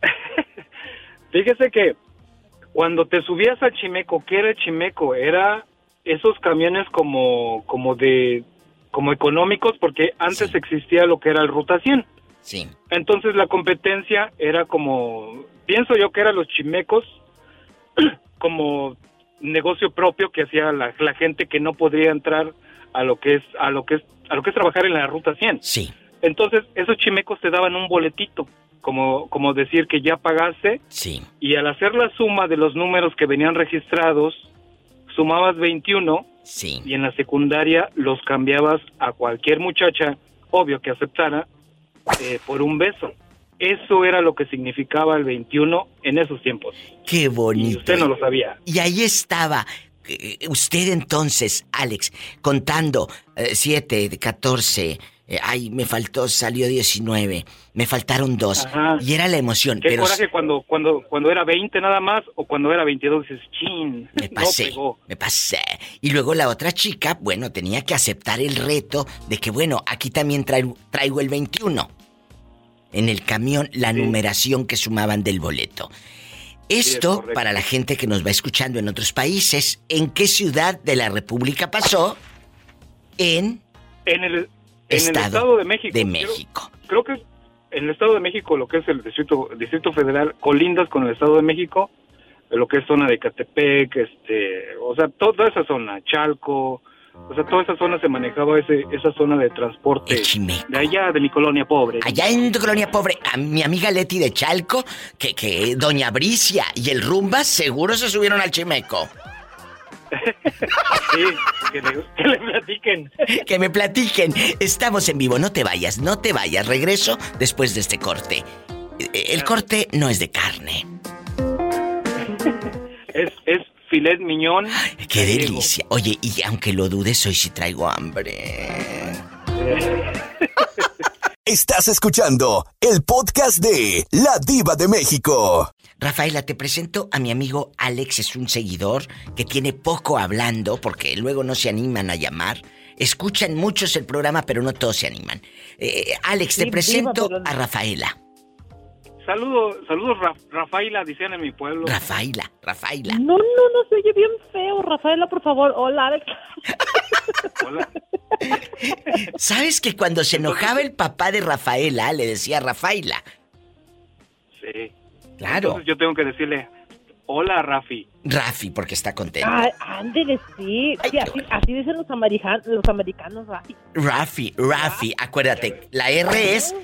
Fíjese que cuando te subías al Chimeco, ¿qué era el Chimeco? Era esos camiones como, como de, como económicos, porque antes existía lo que era el Ruta 100. Sí. Entonces la competencia era como, pienso yo que eran los Chimecos, como negocio propio que hacía la, la gente que no podría entrar a lo que es, a lo que es, a lo que es trabajar en la Ruta 100. Sí. Entonces esos Chimecos te daban un boletito, como, como decir que ya pagaste. Sí. Y al hacer la suma de los números que venían registrados, sumabas 21 Sí. y en la secundaria los cambiabas a cualquier muchacha, obvio que aceptara, eh, por un beso. Eso era lo que significaba el 21 en esos tiempos. Qué Y bonito. usted no lo sabía. Y ahí estaba. eh, Usted entonces, Alex, contando 7, 14, ay, me faltó, salió 19, me faltaron dos. Ajá. Y era la emoción, Qué pero coraje cuando, cuando, cuando era 20 nada más o cuando era 22 dices, chin, me pasé, me pasé. Y luego la otra chica, bueno, tenía que aceptar el reto de que, bueno, aquí también traigo, traigo el 21. En el camión, la numeración que sumaban del boleto. Esto, para la gente que nos va escuchando en otros países, ¿en qué ciudad de la República pasó? En En el, en Estado el Estado de México. de México. Creo, que en el Estado de México, lo que es el Distrito, Distrito Federal, colindas con el Estado de México, lo que es zona de Catepec, este, o sea, toda esa zona, Chalco, o sea, toda esa zona se manejaba ese, esa zona de transporte de allá, de mi colonia pobre. Allá en tu colonia pobre, a mi amiga Leti de Chalco, que, que Doña Bricia y el Rumba seguro se subieron al Chimeco. Sí, que le, que le platiquen. Que me platiquen. Estamos en vivo, no te vayas, no te vayas. Regreso después de este corte. Eh, El corte no es de carne. Es, es filet miñón. Qué delicia. Oye, y aunque lo dudes, hoy sí traigo hambre. Estás escuchando el podcast de La Diva de México. Rafaela, te presento a mi amigo Alex, es un seguidor que tiene poco hablando porque luego no se animan a llamar. Escuchan muchos el programa, pero no todos se animan. Eh, Alex, te Sí, presento diva, pero- a Rafaela. Saludos, saludos, Ra- Rafaela, dicen en mi pueblo. Rafaela, Rafaela. No, no, no, se oye bien feo, Rafaela, por favor. Hola, Alex. Hola. ¿Sabes que cuando se enojaba el papá de Rafaela, le decía Rafaela? Sí. Claro. Entonces yo tengo que decirle, hola Rafi. Rafi, porque está contento. Ay, ándele, sí. Sí, así, así dicen los, americanos, los americanos, Rafi. Rafi, Rafi, acuérdate, la R es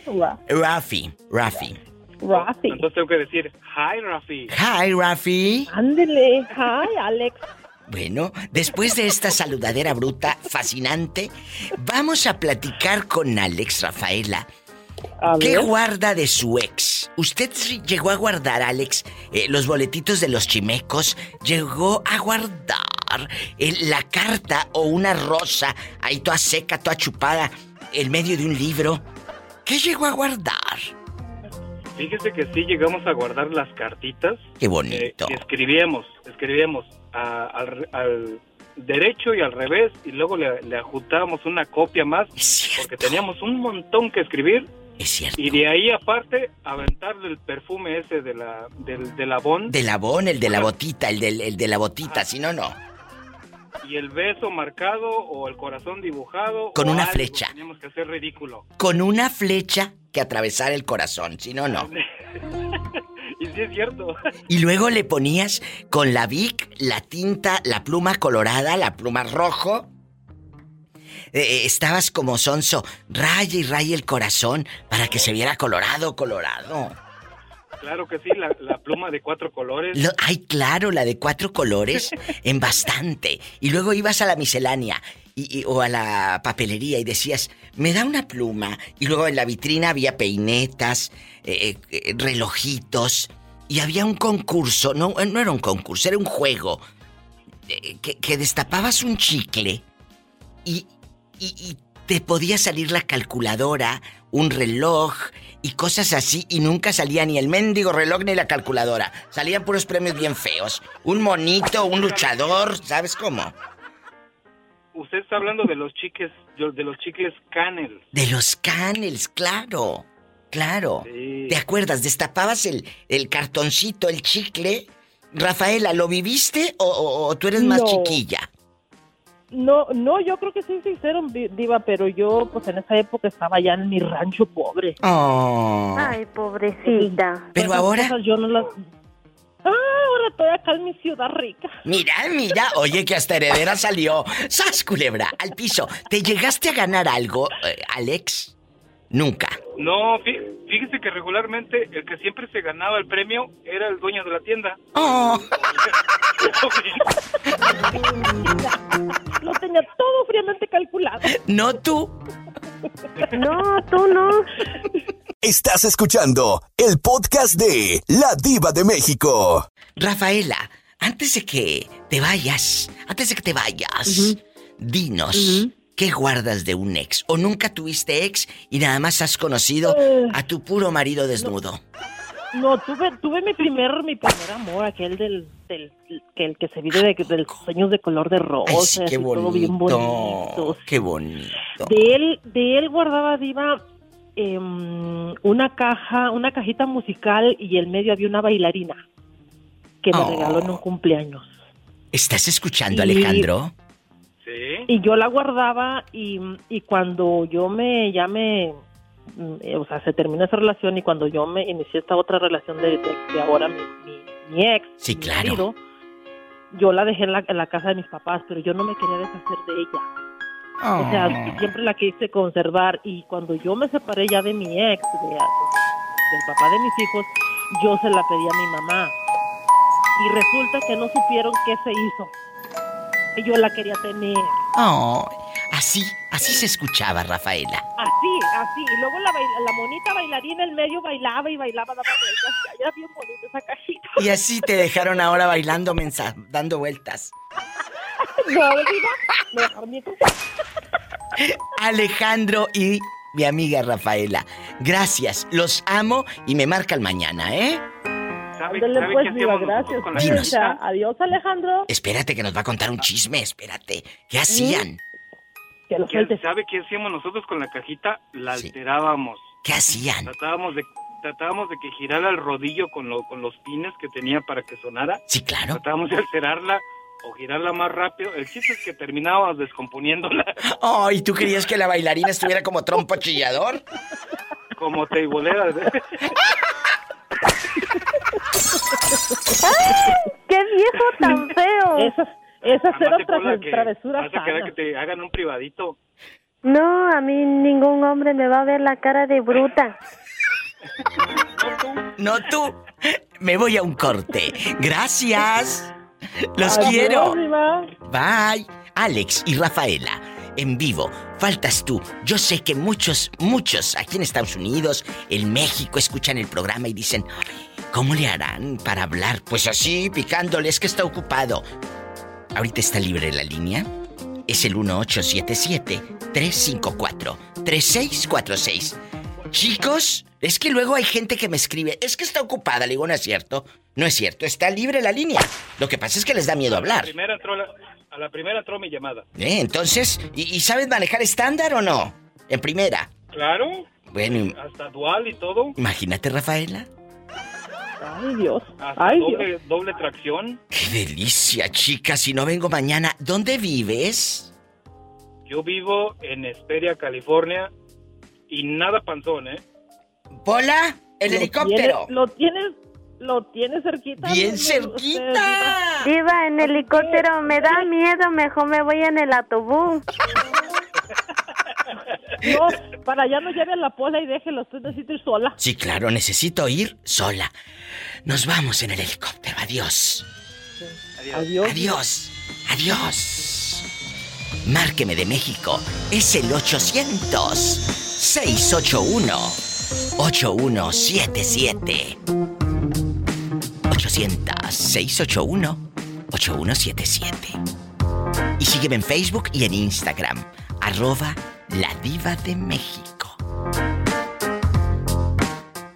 Rafi, Rafi. Rafi. Entonces tengo que decir, hi Rafi. Hi, Rafi. Ándele. Hi, Alex. Bueno, después de esta saludadera bruta fascinante, vamos a platicar con Alex Rafaela. ¿Qué ver. guarda de su ex? ¿Usted sí llegó a guardar, Alex, eh, los boletitos de los chimecos? ¿Llegó a guardar eh, la carta o una rosa ahí toda seca, toda chupada, en medio de un libro? ¿Qué llegó a guardar? Fíjese que sí llegamos a guardar las cartitas. Qué bonito. Eh, escribíamos, escribíamos a- al, al derecho y al revés y luego le, le ajustábamos una copia más porque teníamos un montón que escribir. Es cierto. Y de ahí aparte aventarle el perfume ese de la del, del abón Del abón, el de la botita, el, del, el de la botita, si no, no. y el beso marcado o el corazón dibujado Con una algo, flecha. Teníamos que hacer ridículo. Con una flecha que atravesara el corazón, si no, no. y sí es cierto. Y luego le ponías con la Vic, la tinta, la pluma colorada, la pluma rojo. Eh, eh, estabas como sonso, raya y raya el corazón para que se viera colorado, colorado. Claro que sí, la, la pluma de cuatro colores. Lo- ay, claro, la de cuatro colores en bastante. Y luego ibas a la miscelánea y- y- o a la papelería y decías, me da una pluma. Y luego en la vitrina había peinetas, eh, eh, relojitos. Y había un concurso, no, no era un concurso, era un juego. eh, que, que destapabas un chicle y, y- y te podía salir la calculadora, un reloj y cosas así, y nunca salía ni el mendigo reloj ni la calculadora. Salían puros premios bien feos. Un monito, un luchador, ¿sabes cómo? Usted está hablando de los chiques, de los chicles Canel. De los canels, claro. Claro. ¿Te acuerdas? Destapabas el, el cartoncito, el chicle. Rafaela, ¿lo viviste o, o- o tú eres más chiquilla? No, no, yo creo que sí se hicieron, di- Diva, pero yo, pues en esa época estaba ya en mi rancho pobre. Oh. Ay, pobrecita. Pero Esas ahora- Yo no las. Ah, ahora estoy acá en mi ciudad rica. Mira, mira, oye que hasta heredera salió. ¡Sas, culebra! Al piso. ¿Te llegaste a ganar algo, eh, Alex? Nunca. No, fí- fíjese que regularmente el que siempre se ganaba el premio era el dueño de la tienda. Oh. Lo tenía todo fríamente calculado. No tú. No, tú no. Estás escuchando el podcast de La Diva de México. Rafaela, antes de que te vayas, antes de que te vayas, dinos, ¿qué guardas de un ex? ¿O nunca tuviste ex y nada más has conocido a tu puro marido desnudo? No, tuve, tuve mi primer, mi primer amor, aquel del, del que el que se vive de, de los sueños de color de rosa, Ay, qué así todo bien bonito. bonito. Qué bonito. De él, de él guardaba diva em, una caja, una cajita musical y en medio había una bailarina que me Oh. regaló en un cumpleaños. ¿Estás escuchando, Y- Alejandro? Y yo la guardaba y, y cuando yo me, ya me, mm, eh, o sea, se terminó esa relación y cuando yo me inicié esta otra relación de, de- de ahora mi, mi- mi ex, Sí, mi claro. marido, yo la dejé en la, en la casa de mis papás, pero yo no me quería deshacer de ella. O sea, siempre la quise conservar y cuando yo me separé ya de mi ex, de- del papá de mis hijos, yo se la pedí a mi mamá. Y resulta que no supieron qué se hizo. Y yo la quería tener. Oh, así, así se escuchaba, Rafaela. Así, así. Y luego la, baila- la monita bailarina en medio bailaba y bailaba, daba vueltas. Era bien bonita esa cajita. Y así te dejaron ahora bailando mensa, dando vueltas. No, dejaron bien Alejandro y mi amiga Rafaela. Gracias, los amo y me marcan mañana, ¿eh? Ándale, sabe pues, qué gracias. con la Dinos. Adiós, Alejandro. Espérate que nos va a contar un chisme, espérate. ¿Qué hacían? Que lo ¿Quién ¿Sabe qué hacíamos nosotros con la cajita? La alterábamos. ¿Qué hacían? Tratábamos de tratábamos de que girara el rodillo con, lo, con los pines que tenía para que sonara. Sí, claro. Tratábamos de alterarla o girarla más rápido. El chiste es que terminábamos descomponiéndola Ay, ¿tú querías que la bailarina estuviera como trompo chillador? como teibolera. ¡Qué viejo tan feo! Esas, esas eran travesuras Vas a querer que te hagan un privadito. No, a mí ningún hombre me va a ver la cara de bruta. No tú. Me voy a un corte. Gracias. Los Adiós, quiero. Diva. Bye. Alex y Rafaela, en vivo. Faltas tú. Yo sé que muchos, muchos aquí en Estados Unidos, en México, escuchan el programa y dicen, ¿cómo le harán para hablar? Pues así, picándole, es que está ocupado. Ahorita está libre la línea. Es el 1877-354-3646. Chicos, es que luego hay gente que me escribe, es que está ocupada, le digo, no es cierto. No es cierto, está libre la línea. Lo que pasa es que les da miedo A hablar. la primera entró, la- a la primera entró mi llamada. ¿Eh? Entonces, ¿y, y sabes manejar estándar o no? En primera. Claro, Bueno, hasta dual y todo. imagínate, Rafaela. Ay, Dios. Hasta Ay, doble, Dios. doble tracción. Qué delicia, chica. Si no vengo mañana, ¿dónde vives? Yo vivo en Esperia, California. Y nada panzón, ¿eh? Pola, el Lo helicóptero. tiene- Lo tienes, lo tienes cerquita. Bien ¿no? cerquita. Diva, en helicóptero me da miedo, mejor me voy en el autobús. No, para allá no lleve a la pola y déjelo, usted necesita ir sola. Sí, claro, necesito ir sola. Nos vamos en el helicóptero. Adiós. Adiós. Adiós. Adiós. Márqueme de México. Es el 800-681-8177. 800-681-8177. Y sígueme en Facebook y en Instagram. Arroba La Diva de México.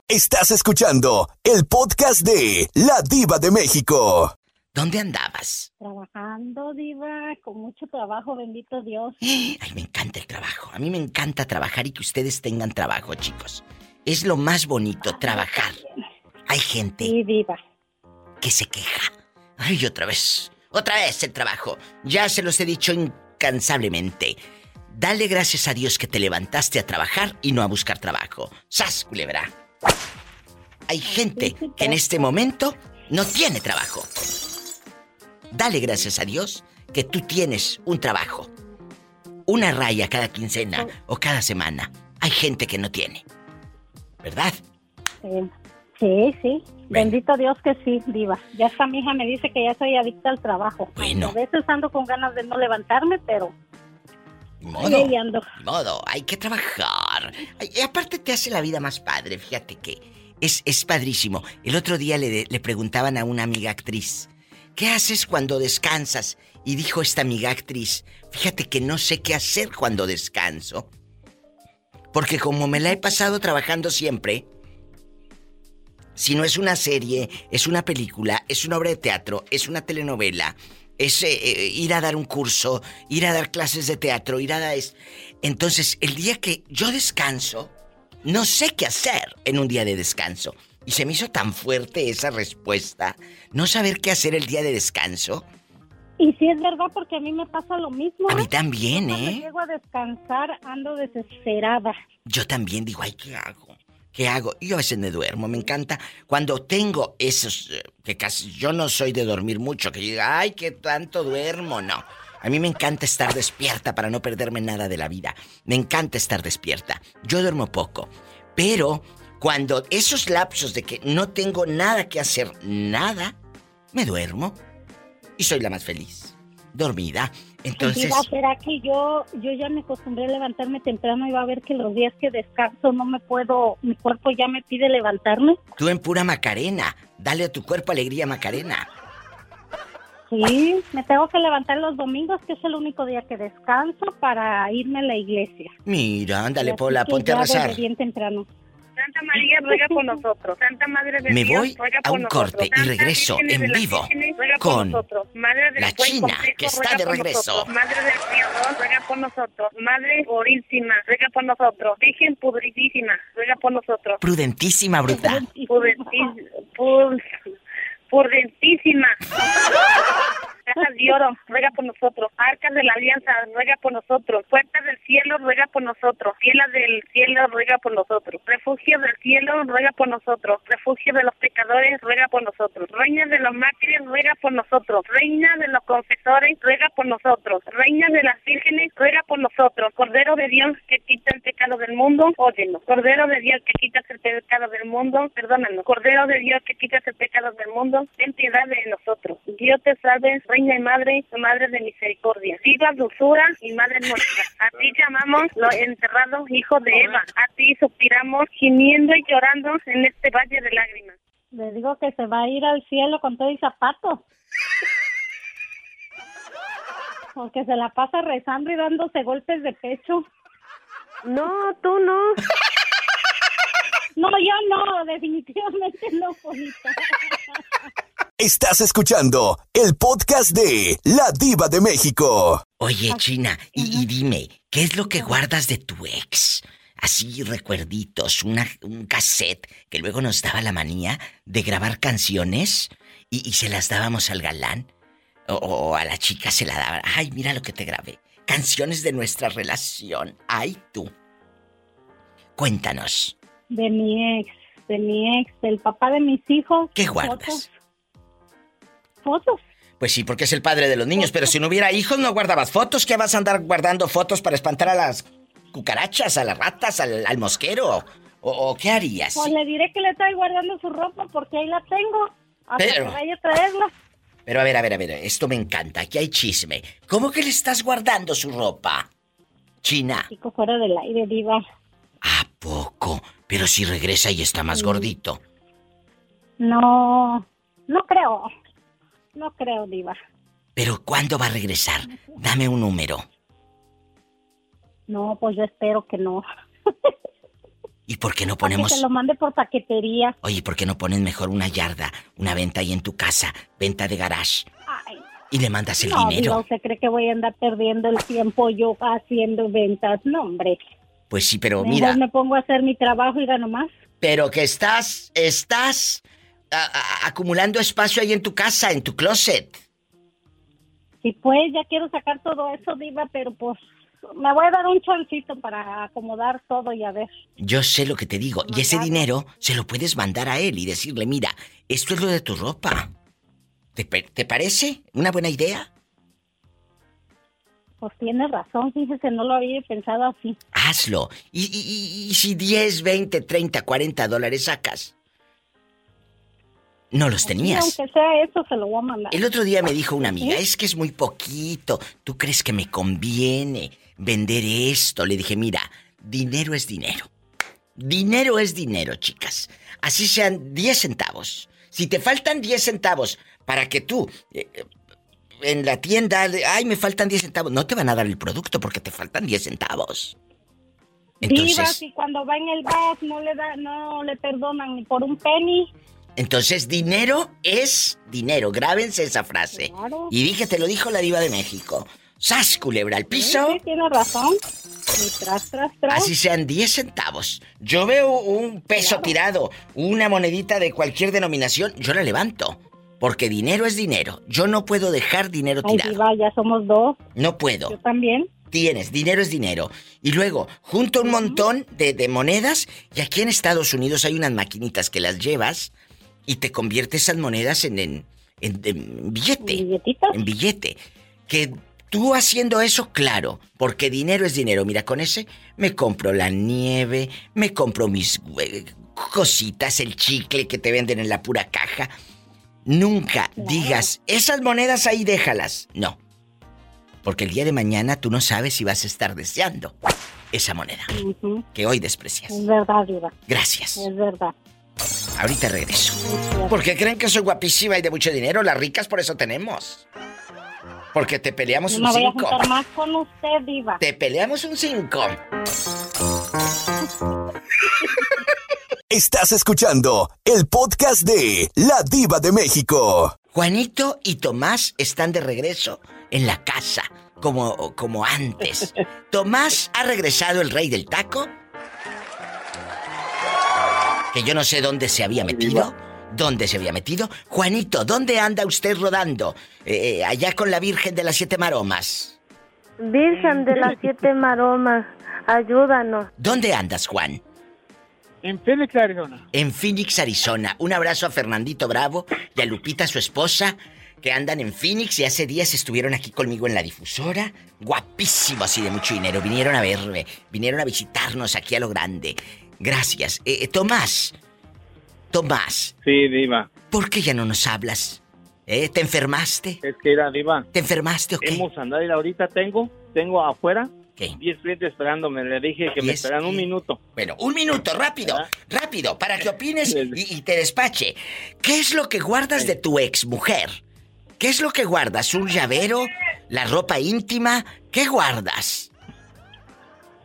Estás escuchando el podcast de La Diva de México. ¿Dónde andabas? Trabajando, diva, con mucho trabajo, bendito Dios. Ay, me encanta el trabajo. A mí me encanta trabajar y que ustedes tengan trabajo, chicos. Es lo más bonito, trabajar. Hay gente Sí, diva. que se queja. Ay, otra vez. Otra vez el trabajo. Ya se los he dicho incansablemente. Dale gracias a Dios que te levantaste a trabajar y no a buscar trabajo. ¡Sas, culebra! Hay gente que en este momento no tiene trabajo. Dale gracias a Dios que tú tienes un trabajo. Una raya cada quincena o cada semana. Hay gente que no tiene. ¿Verdad? Sí, sí, sí. Bendito Dios que sí, diva. Ya hasta mi hija me dice que ya soy adicta al trabajo. Bueno. A veces ando con ganas de no levantarme, pero modo. modo, hay que trabajar. Y aparte te hace la vida más padre, fíjate que es, es padrísimo. El otro día le, le preguntaban a una amiga actriz, ¿qué haces cuando descansas? Y dijo esta amiga actriz, fíjate que no sé qué hacer cuando descanso. Porque como me la he pasado trabajando siempre, si no es una serie, es una película, es una obra de teatro, es una telenovela, es eh, ir a dar un curso, ir a dar clases de teatro, ir a dar... es- Entonces, el día que yo descanso, no sé qué hacer en un día de descanso. Y se me hizo tan fuerte esa respuesta. No saber qué hacer el día de descanso. Y sí es verdad porque a mí me pasa lo mismo. A mí ¿eh? también, Cuando ¿eh? llego a descansar ando desesperada. Yo también digo, ay, ¿qué hago? ¿Qué hago? Yo a veces me duermo, me encanta. Cuando tengo esos, eh, que casi yo no soy de dormir mucho, que yo diga, ay, qué tanto duermo, no. A mí me encanta estar despierta para no perderme nada de la vida. Me encanta estar despierta. Yo duermo poco. Pero cuando esos lapsos de que no tengo nada que hacer, nada, me duermo. Y soy la más feliz. Dormida. Entonces... Diva, ¿será que yo, yo ya me acostumbré a levantarme temprano y va a ver que los días que descanso no me puedo, mi cuerpo ya me pide levantarme? Tú en pura Macarena. Dale a tu cuerpo alegría, Macarena. Sí, me tengo que levantar los domingos, que es el único día que descanso para irme a la iglesia. Mira, ándale, Pola, ponte a rezar. bien temprano. Santa María ruega por nosotros. Santa Madre de Me Dios, voy ruega a un nosotros. corte y regreso en vivo con la China, que está de regreso. Madre del Creador, ruega por nosotros. Madre purísima, ruega por nosotros. Virgen pudritísima, ruega por nosotros. Prudentísima, bruta. Prudentísima. Prudentísima. Casas de oro, ruega por nosotros. Arcas de la alianza, ruega por nosotros. Puertas del cielo, ruega por nosotros. Fielas del cielo, ruega por nosotros. Refugio del cielo, ruega por nosotros. Refugio de los pecadores, ruega por nosotros. Reina de los mártires, ruega por nosotros. Reina de los confesores, ruega por nosotros. Reina de las vírgenes, ruega por nosotros. Cordero de Dios que quita el pecado del mundo, óyenos. Cordero de Dios que quitas el pecado del mundo, perdónanos. Cordero de Dios que quitas el pecado del mundo, ten piedad de nosotros. Dios te salve, Reina y Madre, Madre de misericordia. Viva dulzura y Madre nuestra. A ti llamamos los enterrados hijos de Eva. A ti suspiramos, gimiendo y llorando en este valle de lágrimas. Le digo que se va a ir al cielo con todo y zapatos. Porque se la pasa rezando y dándose golpes de pecho. No, tú no. No, yo no, definitivamente no, bonita. Estás escuchando el podcast de La Diva de México. Oye, China, y, y dime, ¿qué es lo que guardas de tu ex? Así recuerditos, una, un cassette que luego nos daba la manía de grabar canciones y, y se las dábamos al galán. O, o a la chica se la daban. Ay, mira lo que te grabé. Canciones de nuestra relación. Ay, tú. Cuéntanos. De mi ex, de mi ex, del papá de mis hijos. ¿Qué guardas? Fotos. Pues sí, porque es el padre de los niños, pero si no hubiera hijos no guardabas fotos. ¿Qué vas a andar guardando fotos para espantar a las cucarachas, a las ratas, al, al mosquero? ¿O, o qué harías? Pues le diré que le estoy guardando su ropa porque ahí la tengo. Hasta Pero- que vaya a traerla. Pero a ver, a ver, a ver, esto me encanta, aquí hay chisme. ¿Cómo que le estás guardando su ropa? China, Chico fuera del aire, diva. poco, pero si regresa y está más gordito. No, no creo. No creo, diva. Pero ¿cuándo va a regresar? Dame un número. No, pues yo espero que no. ¿Y por qué no Que ponemos... se lo mande por paquetería. Oye, ¿por qué no pones mejor una yarda, una venta ahí en tu casa, venta de garage? Ay, Y le mandas el no, dinero. ¿usted cree que voy a andar perdiendo el tiempo yo haciendo ventas? No, hombre. Pues sí, pero Mejor mira, me pongo a hacer mi trabajo y gano más. pero que estás, estás a- a- acumulando espacio ahí en tu casa, en tu closet. Sí, pues ya quiero sacar todo eso, diva, pero pues me voy a dar un chancito para acomodar todo y a ver. Yo sé lo que te digo, y ese dinero se lo puedes mandar a él y decirle, mira, esto es lo de tu ropa. ¿Te, parece una buena idea? Pues tiene razón, fíjese, no lo había pensado así. Hazlo. Y, y- y- y si 10, 20, 30, 40 dólares sacas, no los Sí, tenías. aunque sea eso, se lo voy a mandar. El otro día me dijo una amiga, es que es muy poquito. ¿Tú crees que me conviene vender esto? Le dije, mira, dinero es dinero. Dinero es dinero, chicas. Así sean 10 centavos. Si te faltan 10 centavos para que tú eh, eh, en la tienda, ay, me faltan 10 centavos, no te van a dar el producto porque te faltan 10 centavos. Entonces, si cuando va en el bus no le da, no le perdonan ni por un penny. Entonces dinero es dinero. Grábense esa frase. Claro. Y dije, te lo dijo la diva de México. ¡Sas, culebra al piso! Sí, tiene razón. Y tras, tras, tras. Así sean 10 centavos. Yo veo un peso tirado, una monedita de cualquier denominación, yo la levanto. Porque dinero es dinero. Yo no puedo dejar dinero Ay, tirado. diva, ya somos dos. No puedo. Yo también. Tienes, dinero es dinero. Y luego, junto un montón de, de monedas, y aquí en Estados Unidos hay unas maquinitas que las llevas y te convierte esas monedas en, en, en- en billete. En billete. Que tú haciendo eso, claro, porque dinero es dinero. Mira, con ese me compro la nieve, me compro mis eh, cositas, el chicle que te venden en la pura caja. Nunca digas, esas monedas ahí déjalas. No. Porque el día de mañana tú no sabes si vas a estar deseando esa moneda que hoy desprecias. Es verdad, diva. Gracias. Es verdad. Ahorita regreso. Porque creen que soy guapísima y de mucho dinero. Las ricas por eso tenemos. Porque te peleamos No un me voy a 5. juntar más con usted, diva. Te peleamos un 5. Estás escuchando el podcast de La Diva de México. Juanito y Tomás están de regreso en la casa, como, como antes. Tomás ha regresado el rey del taco. Que yo no sé dónde se había metido. dónde se había metido. Juanito, ¿dónde anda usted rodando? Eh, eh, allá con la Virgen de las Siete Maromas. Virgen de las siete maromas, ayúdanos. ¿Dónde andas, Juan? En Phoenix, Arizona. En Phoenix, Arizona. Un abrazo a Fernandito Bravo y a Lupita, su esposa, que andan en Phoenix y hace días estuvieron aquí conmigo en la difusora. Guapísimos y de mucho dinero. Vinieron a verme, vinieron a visitarnos aquí a lo grande. Gracias. Eh, eh, Tomás. Tomás. Sí, Diva. ¿Por qué ya no nos hablas? ¿Eh? ¿Te enfermaste? Es que era Diva. ¿Te enfermaste o qué? Hemos andado y ahorita tengo, tengo afuera. 10 clientes esperándome. Le dije que me ¿Diez esperan un minuto. Bueno, un minuto, rápido, rápido, para que opines y, y te despache. ¿Qué es lo que guardas de tu ex mujer? ¿Qué es lo que guardas? ¿Un llavero? ¿La ropa íntima? ¿Qué guardas?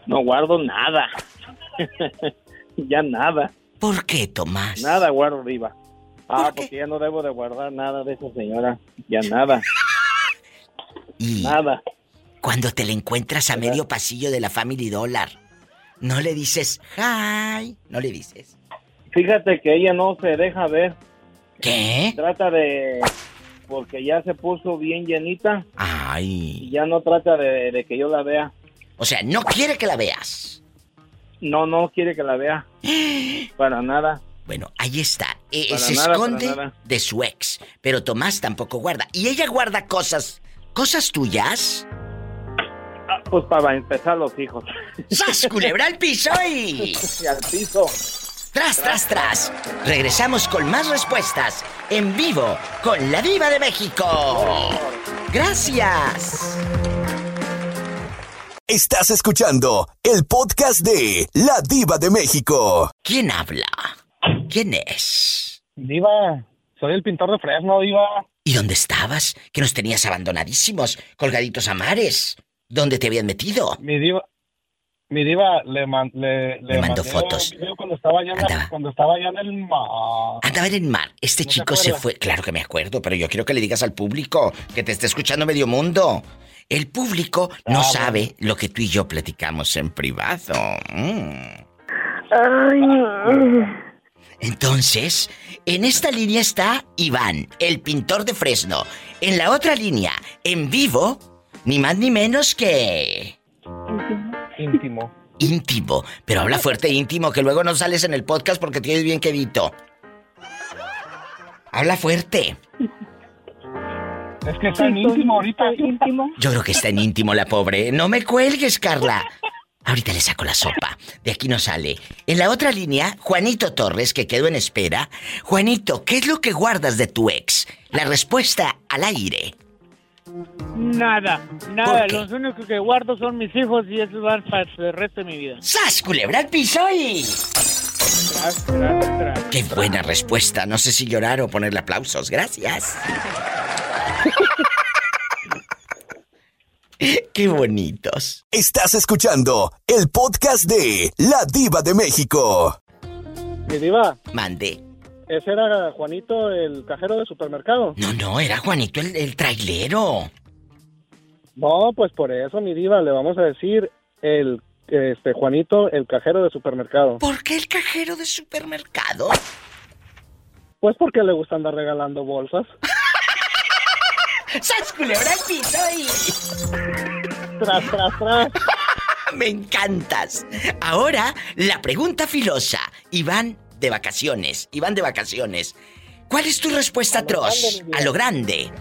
No guardo nada. ya nada. ¿Por qué, Tomás? Nada guardo, Diva. Ah, porque ya no debo de guardar nada de esa señora. Ya nada. Y Nada. cuando te la encuentras a medio pasillo de la Family Dollar, no le dices hi, no le dices. Fíjate que ella no se deja ver. ¿Qué? Trata de... Porque ya se puso bien llenita. Ay. Y ya no trata de, de que yo la vea. O sea, no quiere que la veas. No, no quiere que la vea. Para nada. Bueno, ahí está. Eh, se nada, esconde de su ex. Pero Tomás tampoco guarda. Y ella guarda cosas. ¿Cosas tuyas? Ah, pues para empezar los hijos. ¡Sas, culebra al piso y... Y al piso. Tras, tras, tras. Regresamos con más respuestas en vivo con la Diva de México. Gracias. Estás escuchando el podcast de La Diva de México. ¿Quién habla? ¿Quién es? Diva, soy el pintor de Fresno, Diva. ¿Y dónde estabas? Que nos tenías abandonadísimos, colgaditos a mares. ¿Dónde te habían metido? Mi diva, mi diva le, man- le, le Me mandó fotos. cuando estaba allá, en la- cuando estaba allá en el mar. Andaba en el mar. Este ¿No chico se fue. Claro que me acuerdo, pero yo quiero que le digas al público que te está escuchando medio mundo. El público no Ah, sabe lo que tú y yo platicamos en privado. Entonces, en esta línea está Iván, el pintor de Fresno. En la otra línea, en vivo, ni más ni menos que... Íntimo. Íntimo. Pero habla fuerte e íntimo, que luego no sales en el podcast porque tienes bien quedito. Habla fuerte. Es que está en íntimo ahorita. Íntimo. Yo creo que está en íntimo la pobre. No me cuelgues, Carla. Ahorita le saco la sopa. De aquí no sale. En la otra línea, Juanito Torres, que quedó en espera. Juanito, ¿qué es lo que guardas de tu ex? La respuesta al aire. Nada, nada. Los únicos que guardo son mis hijos y esos van para el resto de mi vida. ¡Sas, culebra al piso y... Tras, tras, tras. Qué buena respuesta. No sé si llorar o ponerle aplausos. Gracias. Qué bonitos. Estás escuchando el podcast de La Diva de México. Mi diva, Mande. ese era Juanito, el cajero de supermercado. No, no, era Juanito el, el trailero. No, pues por eso, mi diva, le vamos a decir el este Juanito, el cajero de supermercado. ¿Por qué el cajero de supermercado? Pues porque le gusta andar regalando bolsas. ¡Sas, culebra al piso y... Tras, tras, tras. Me encantas. Ahora, la pregunta filosa. Iván de vacaciones. Iván de vacaciones. ¿Cuál es tu respuesta atroz? A lo grande.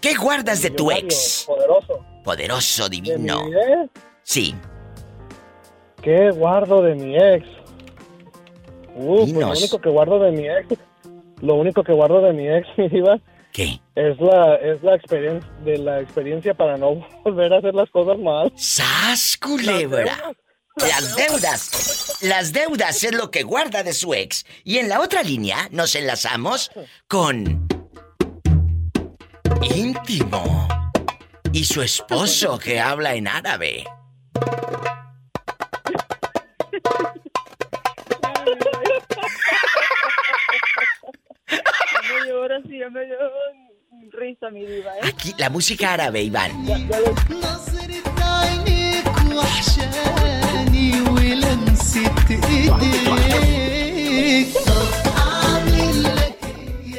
¿Qué guardas de tu ex? Poderoso. Poderoso, ¿De mi divino. ex? Sí. ¿Qué guardo de mi ex? Uh, pues lo único que guardo de mi ex, lo único que guardo de mi ex, mi diva, ¿Qué? es la es la experiencia de la experiencia para no volver a hacer las cosas mal. ¡Sas, culebra! Las deudas. Las deudas es lo que guarda de su ex. Y en la otra línea nos enlazamos con... Íntimo. Y su esposo que habla en árabe. Aquí, la música árabe, Iván.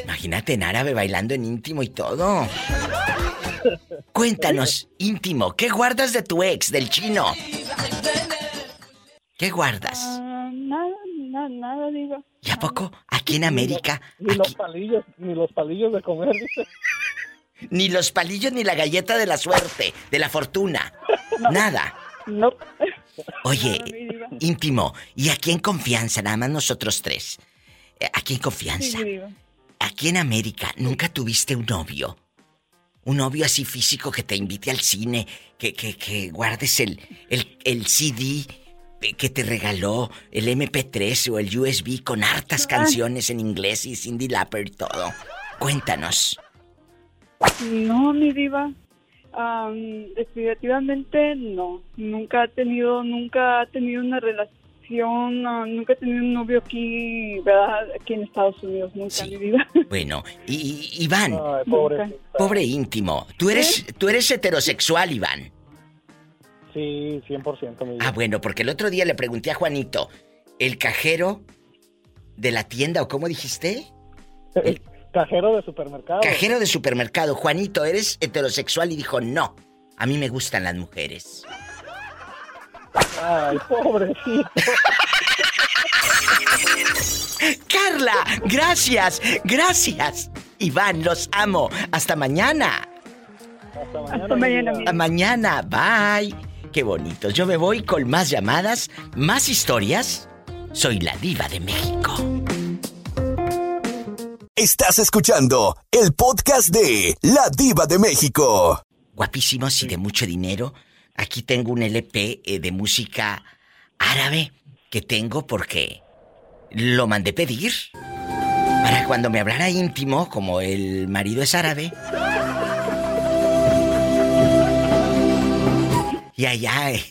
Imagínate en árabe bailando en íntimo y todo. Cuéntanos, íntimo, ¿qué guardas de tu ex, del chino? ¿Qué guardas? Uh, nada, nada, nada, diva. ¿Y a poco aquí en América? Ni los palillos, ni los palillos de comer, dice. Ni los palillos ni la galleta de la suerte, de la fortuna. Nada. No. Oye, íntimo, y aquí en confianza, nada más nosotros tres. Eh, Aquí en confianza. Sí. Aquí en América, ¿nunca tuviste un novio? Un novio así físico que te invite al cine, que, que, que guardes el, el, el CD que te regaló, el MP3 o el USB con hartas canciones en inglés y Cindy Lauper y todo. Cuéntanos. No, mi diva. Am, definitivamente no. Nunca ha tenido, nunca ha tenido una relación, ah, nunca he tenido un novio aquí, ¿verdad? Aquí en Estados Unidos, nunca, mi diva. Bueno, y, y- Iván, pobre. pobre íntimo, tú eres, tú eres heterosexual, Iván. Sí, 100% mi Ah, bueno, porque el otro día le pregunté a Juanito, ¿el cajero de la tienda o cómo dijiste? El cajero de supermercado. Cajero de supermercado. Juanito, ¿eres heterosexual? Y dijo, no, a mí me gustan las mujeres. Ay, pobrecito. Carla, gracias, gracias. Iván, los amo. Hasta mañana. Hasta mañana, Hasta mañana, bye. Qué bonitos. Yo me voy con más llamadas, más historias. Soy la diva de México. Estás escuchando el podcast de La Diva de México. Guapísimos y de mucho dinero. Aquí tengo un LP eh, de música árabe que tengo porque lo mandé pedir. Para cuando me hablara íntimo, como el marido es árabe. Y allá. eh.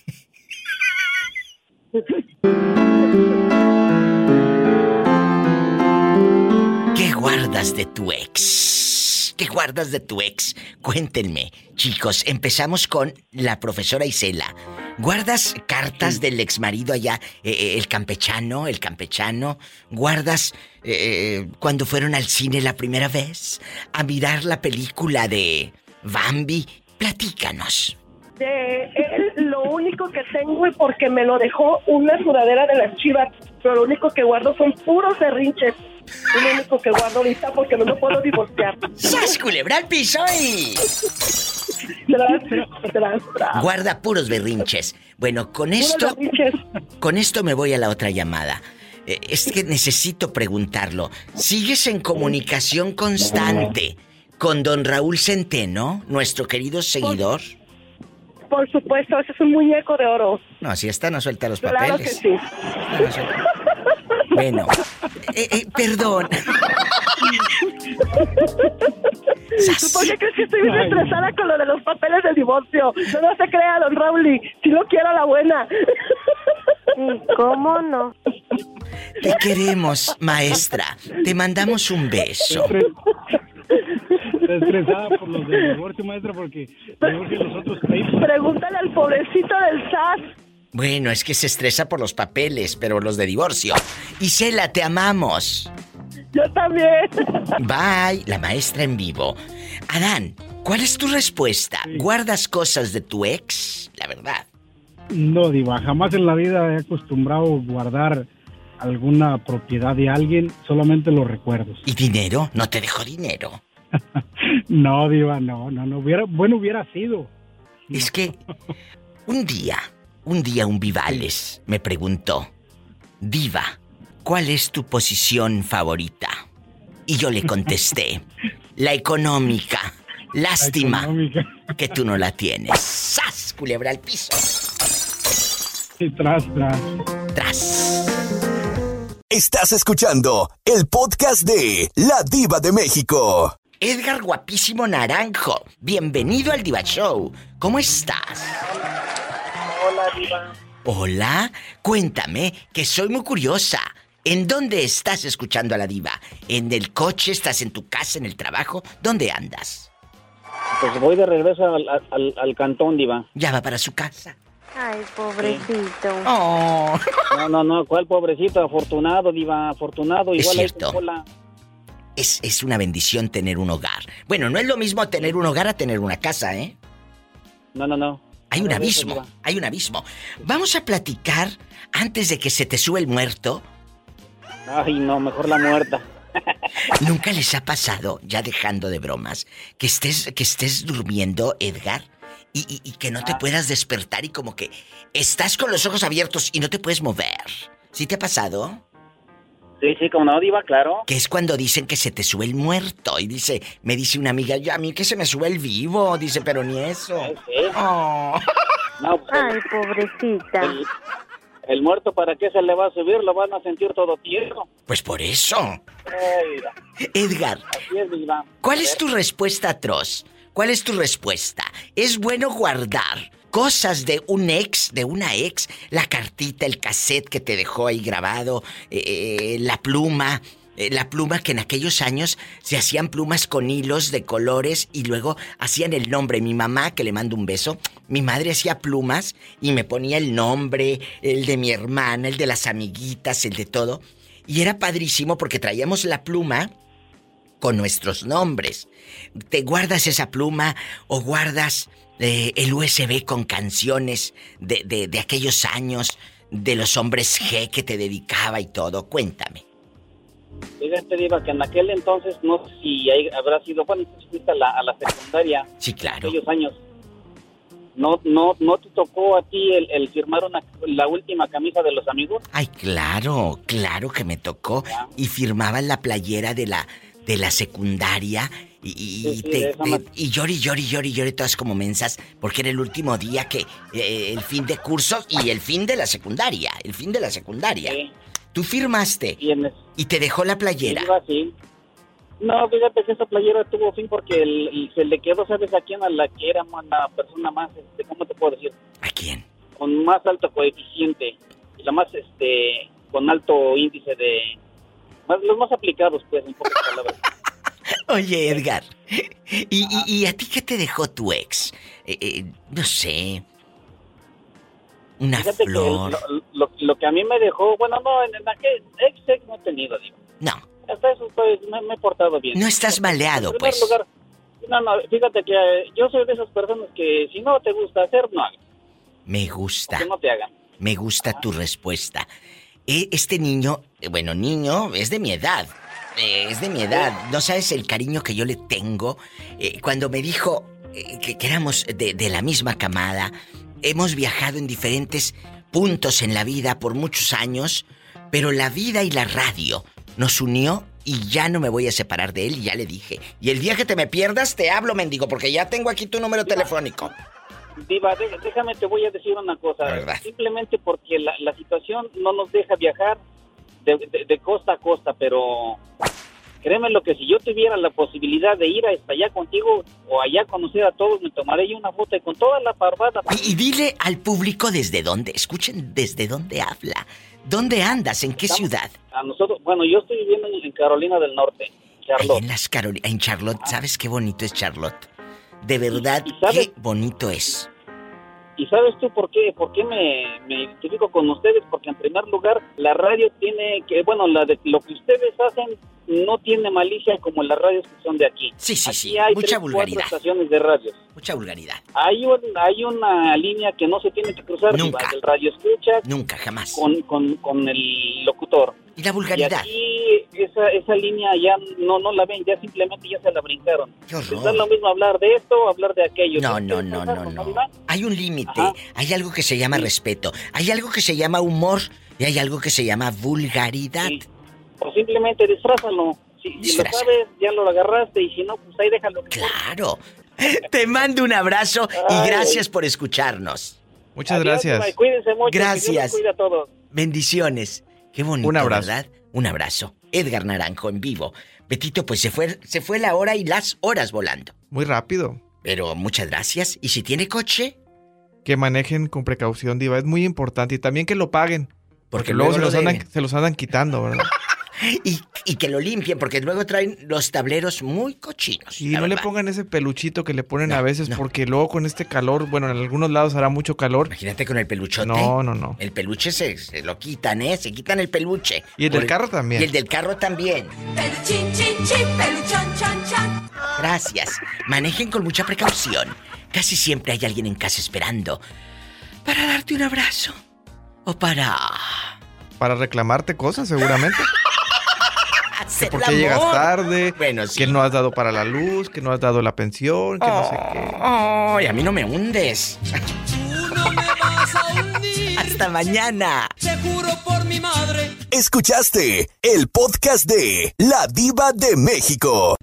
¿Qué guardas de tu ex? ¿Qué guardas de tu ex? Cuéntenme. Chicos, empezamos con la profesora Isela. ¿Guardas cartas del ex marido allá, eh, eh, el campechano, el campechano? ¿Guardas eh, cuando fueron al cine la primera vez? ¿A mirar la película de Bambi? Platícanos. De él, lo único que tengo y porque me lo dejó una sudadera de las chivas, pero lo único que guardo son puros berrinches. Es lo único que guardo ahorita porque no me puedo divorciar. ¡Sas, culebra al piso y... Tras, tras, tras. Guarda puros berrinches. Bueno, con esto... Con esto me voy a la otra llamada. Eh, Es que necesito preguntarlo. ¿Sigues en comunicación constante con don Raúl Centeno, nuestro querido seguidor? Por supuesto, ese es un muñeco de oro. No, si está no suelta los Claro que papeles. sí. Bueno, eh, eh, perdón. ¿Tú por qué crees que estoy bien estresada con lo de los papeles del divorcio? No, no se crea, don Raúl, si lo quiero a la buena. ¿Cómo no? Te queremos, maestra. Te mandamos un beso. Está estresada por los del divorcio, maestra, porque los otros países. Pregúntale al pobrecito del SAS. Bueno, es que se estresa por los papeles, pero los de divorcio. Isela, te amamos. Yo también. Bye, la maestra en vivo. Adán, ¿cuál es tu respuesta? ¿Guardas cosas de tu ex? La verdad. No, Diva, jamás en la vida he acostumbrado guardar alguna propiedad de alguien, solamente los recuerdos. ¿Y dinero? ¿No te dejó dinero? No, Diva, no, no, no. Hubiera, bueno, hubiera sido. Es que un día, un día un Vivales me preguntó, Diva, ¿cuál es tu posición favorita? Y yo le contesté, la económica. Lástima que tú no la tienes. ¡Sas! Culebra al piso. Sí, tras, tras. Tras. Estás escuchando el podcast de La Diva de México. Edgar Guapísimo Naranjo, bienvenido al Diva Show. ¿Cómo estás? Hola, Diva. Hola, cuéntame, que soy muy curiosa. ¿En dónde estás escuchando a la diva? ¿En el coche? ¿Estás en tu casa? ¿En el trabajo? ¿Dónde andas? Pues voy de regreso al, al- al cantón, Diva. Ya va para su casa. Ay, pobrecito. Oh. No, no, no, ¿cuál pobrecito? Afortunado, Diva, afortunado. Es Igual cierto. es, es una bendición tener un hogar. Bueno, no es lo mismo tener un hogar a tener una casa, ¿eh? No, no, no. Hay un No, no, eso, abismo, hay un abismo. Vamos a platicar antes de que se te sube el muerto. Ay, no, mejor la muerta. ¿Nunca les ha pasado, ya dejando de bromas, que estés, que estés durmiendo, Edgar, y, y- y que no te puedas despertar y como que estás con los ojos abiertos y no te puedes mover? ¿Sí te ha pasado? Sí, sí, como no, Diva, claro. Que es cuando dicen que se te sube el muerto. Y dice, me dice una amiga, ya a mí que se me sube el vivo. Dice, pero ni eso. Oh. No, pues, Ay, pobrecita. el, el muerto, ¿para qué se le va a subir? Lo van a sentir todo tierno. Pues por eso. Ay, Edgar, así es, Diva. ¿cuál es ver. tu respuesta atroz? ¿Cuál es tu respuesta? ¿Es bueno guardar cosas de un ex, de una ex? La cartita, el cassette que te dejó ahí grabado, eh, la pluma. eh, La pluma que en aquellos años se hacían plumas con hilos de colores y luego hacían el nombre. Mi mamá, que le mando un beso, mi madre hacía plumas y me ponía el nombre, el de mi hermana, el de las amiguitas, el de todo. Y era padrísimo porque traíamos la pluma con nuestros nombres. ¿Te guardas esa pluma o guardas eh, el USB con canciones de, de- de aquellos años, de los hombres G que te dedicaba y todo? Cuéntame. Fíjate, Diva, que en aquel entonces, no sé si ahí habrá sido, bueno, tú fuiste a la, a la secundaria. Sí, claro. Aquellos años. No, no, no te tocó a ti el, el firmar una, la última camisa de los amigos. Ay, claro, claro que me tocó. Y firmaban la playera de la, de la secundaria. Y, y- Sí, y sí, te- te- y llori, llori, llori, llori, todas como mensas, porque era el último día que eh, el fin de cursos y el fin de la secundaria, el fin de la secundaria. Tú firmaste y te dejó la playera. Así. No, fíjate que esa playera tuvo fin porque el- el- se le quedó, ¿sabes a quién? A la que era la persona más, este, ¿cómo te puedo decir? ¿A quién? Con más alto coeficiente. Y la más, este, con alto índice de... Más, los más aplicados, pues, en pocas palabras. Oye, Edgar, ¿y, y, y a ti qué te dejó tu ex? Eh, eh, no sé. Una Fíjate que flor. lo, lo- lo que a mí me dejó, bueno, no, en, en aquel ex, ex no he tenido, digo. No. Hasta eso, pues, me, me he portado bien. No estás maleado, En pues. lugar, no, no, fíjate que eh, yo soy de esas personas que si no te gusta hacer, no hagas, Me gusta. que no te hagan. Me gusta tu respuesta. Eh, Este niño, eh, bueno, niño, es de mi edad. Eh, Es de mi edad. No sabes el cariño que yo le tengo. Eh, Cuando me dijo eh, que, que éramos de, de la misma camada, hemos viajado en diferentes puntos en la vida por muchos años, pero la vida y la radio nos unió y ya no me voy a separar de él y ya le dije. Y el día que te me pierdas te hablo, mendigo, porque ya tengo aquí tu número telefónico. Diva, dé- déjame, te voy a decir una cosa. Simplemente porque la, la situación no nos deja viajar de, de- de costa a costa, pero créeme lo que si yo tuviera la posibilidad de ir hasta allá contigo o allá conocer a todos, me tomaré yo una foto y con toda la parvada. Y, y dile al público desde dónde, escuchen desde dónde habla. ¿Dónde andas? ¿En qué ciudad? A nosotros, bueno, yo estoy viviendo en, Carolina del Norte, Charlotte. Ahí en las en Charlotte. ¿Sabes qué bonito es Charlotte? De verdad, qué bonito es. ¿Y sabes tú por qué? ¿Por qué me, me identifico con ustedes? Porque en primer lugar, la radio tiene que, bueno, la de, lo que ustedes hacen no tiene malicia como las radios que son de aquí. Sí, sí, Aquí sí. hay Mucha tres, vulgaridad. cuatro estaciones de radio. Mucha vulgaridad. Hay, un, hay una línea que no se tiene que cruzar. Nunca. Del radio escucha Nunca, jamás. con, con, con el locutor. Y la vulgaridad. Y aquí esa, esa línea ya no, no la ven, ya simplemente ya se la brincaron. Qué horror. Les da lo mismo hablar de esto o hablar de aquello. No, ¿Sí no, no, no, no. Hay un límite. Hay algo que se llama respeto. Hay algo que se llama humor. Y hay algo que se llama vulgaridad. O simplemente disfrázalo. Si, si lo sabes, ya lo agarraste y si no, pues ahí déjalo. Claro. Te mando un abrazo y Ay. gracias por escucharnos. Muchas Adiós, gracias. Cuídense mucho. que Dios Gracias. los cuide a todos. Bendiciones. Qué bonito, Un abrazo. ¿verdad? Un abrazo. Edgar Naranjo en vivo. Betito, pues se fue, se fue la hora y las horas volando. Muy rápido. Pero muchas gracias. Y si tiene coche, Que manejen con precaución, Diva. Es muy importante. Y también que lo paguen. Porque, Porque luego, luego se, lo los andan, se los andan quitando, ¿verdad? Y, y que lo limpien, porque luego traen los tableros muy cochinos. Y no le pongan ese peluchito que le ponen a veces, porque luego con este calor, bueno, en algunos lados hará mucho calor. Imagínate con el peluchote. No, no, no. El peluche se, se lo quitan, ¿eh? Se quitan el peluche. Y el del carro también. Y el del carro también. Peluchín, chin, chin, peluchón, chon, chon. Gracias. Manejen con mucha precaución. Casi siempre hay alguien en casa esperando para darte un abrazo. O para Para reclamarte cosas, seguramente. que por qué llegas tarde, Bueno, sí. que no has dado para la luz, que no has dado la pensión, que no sé qué. Ay, a mí no me hundes. Hasta mañana. Te juro por mi madre. Escuchaste el podcast de La Diva de México.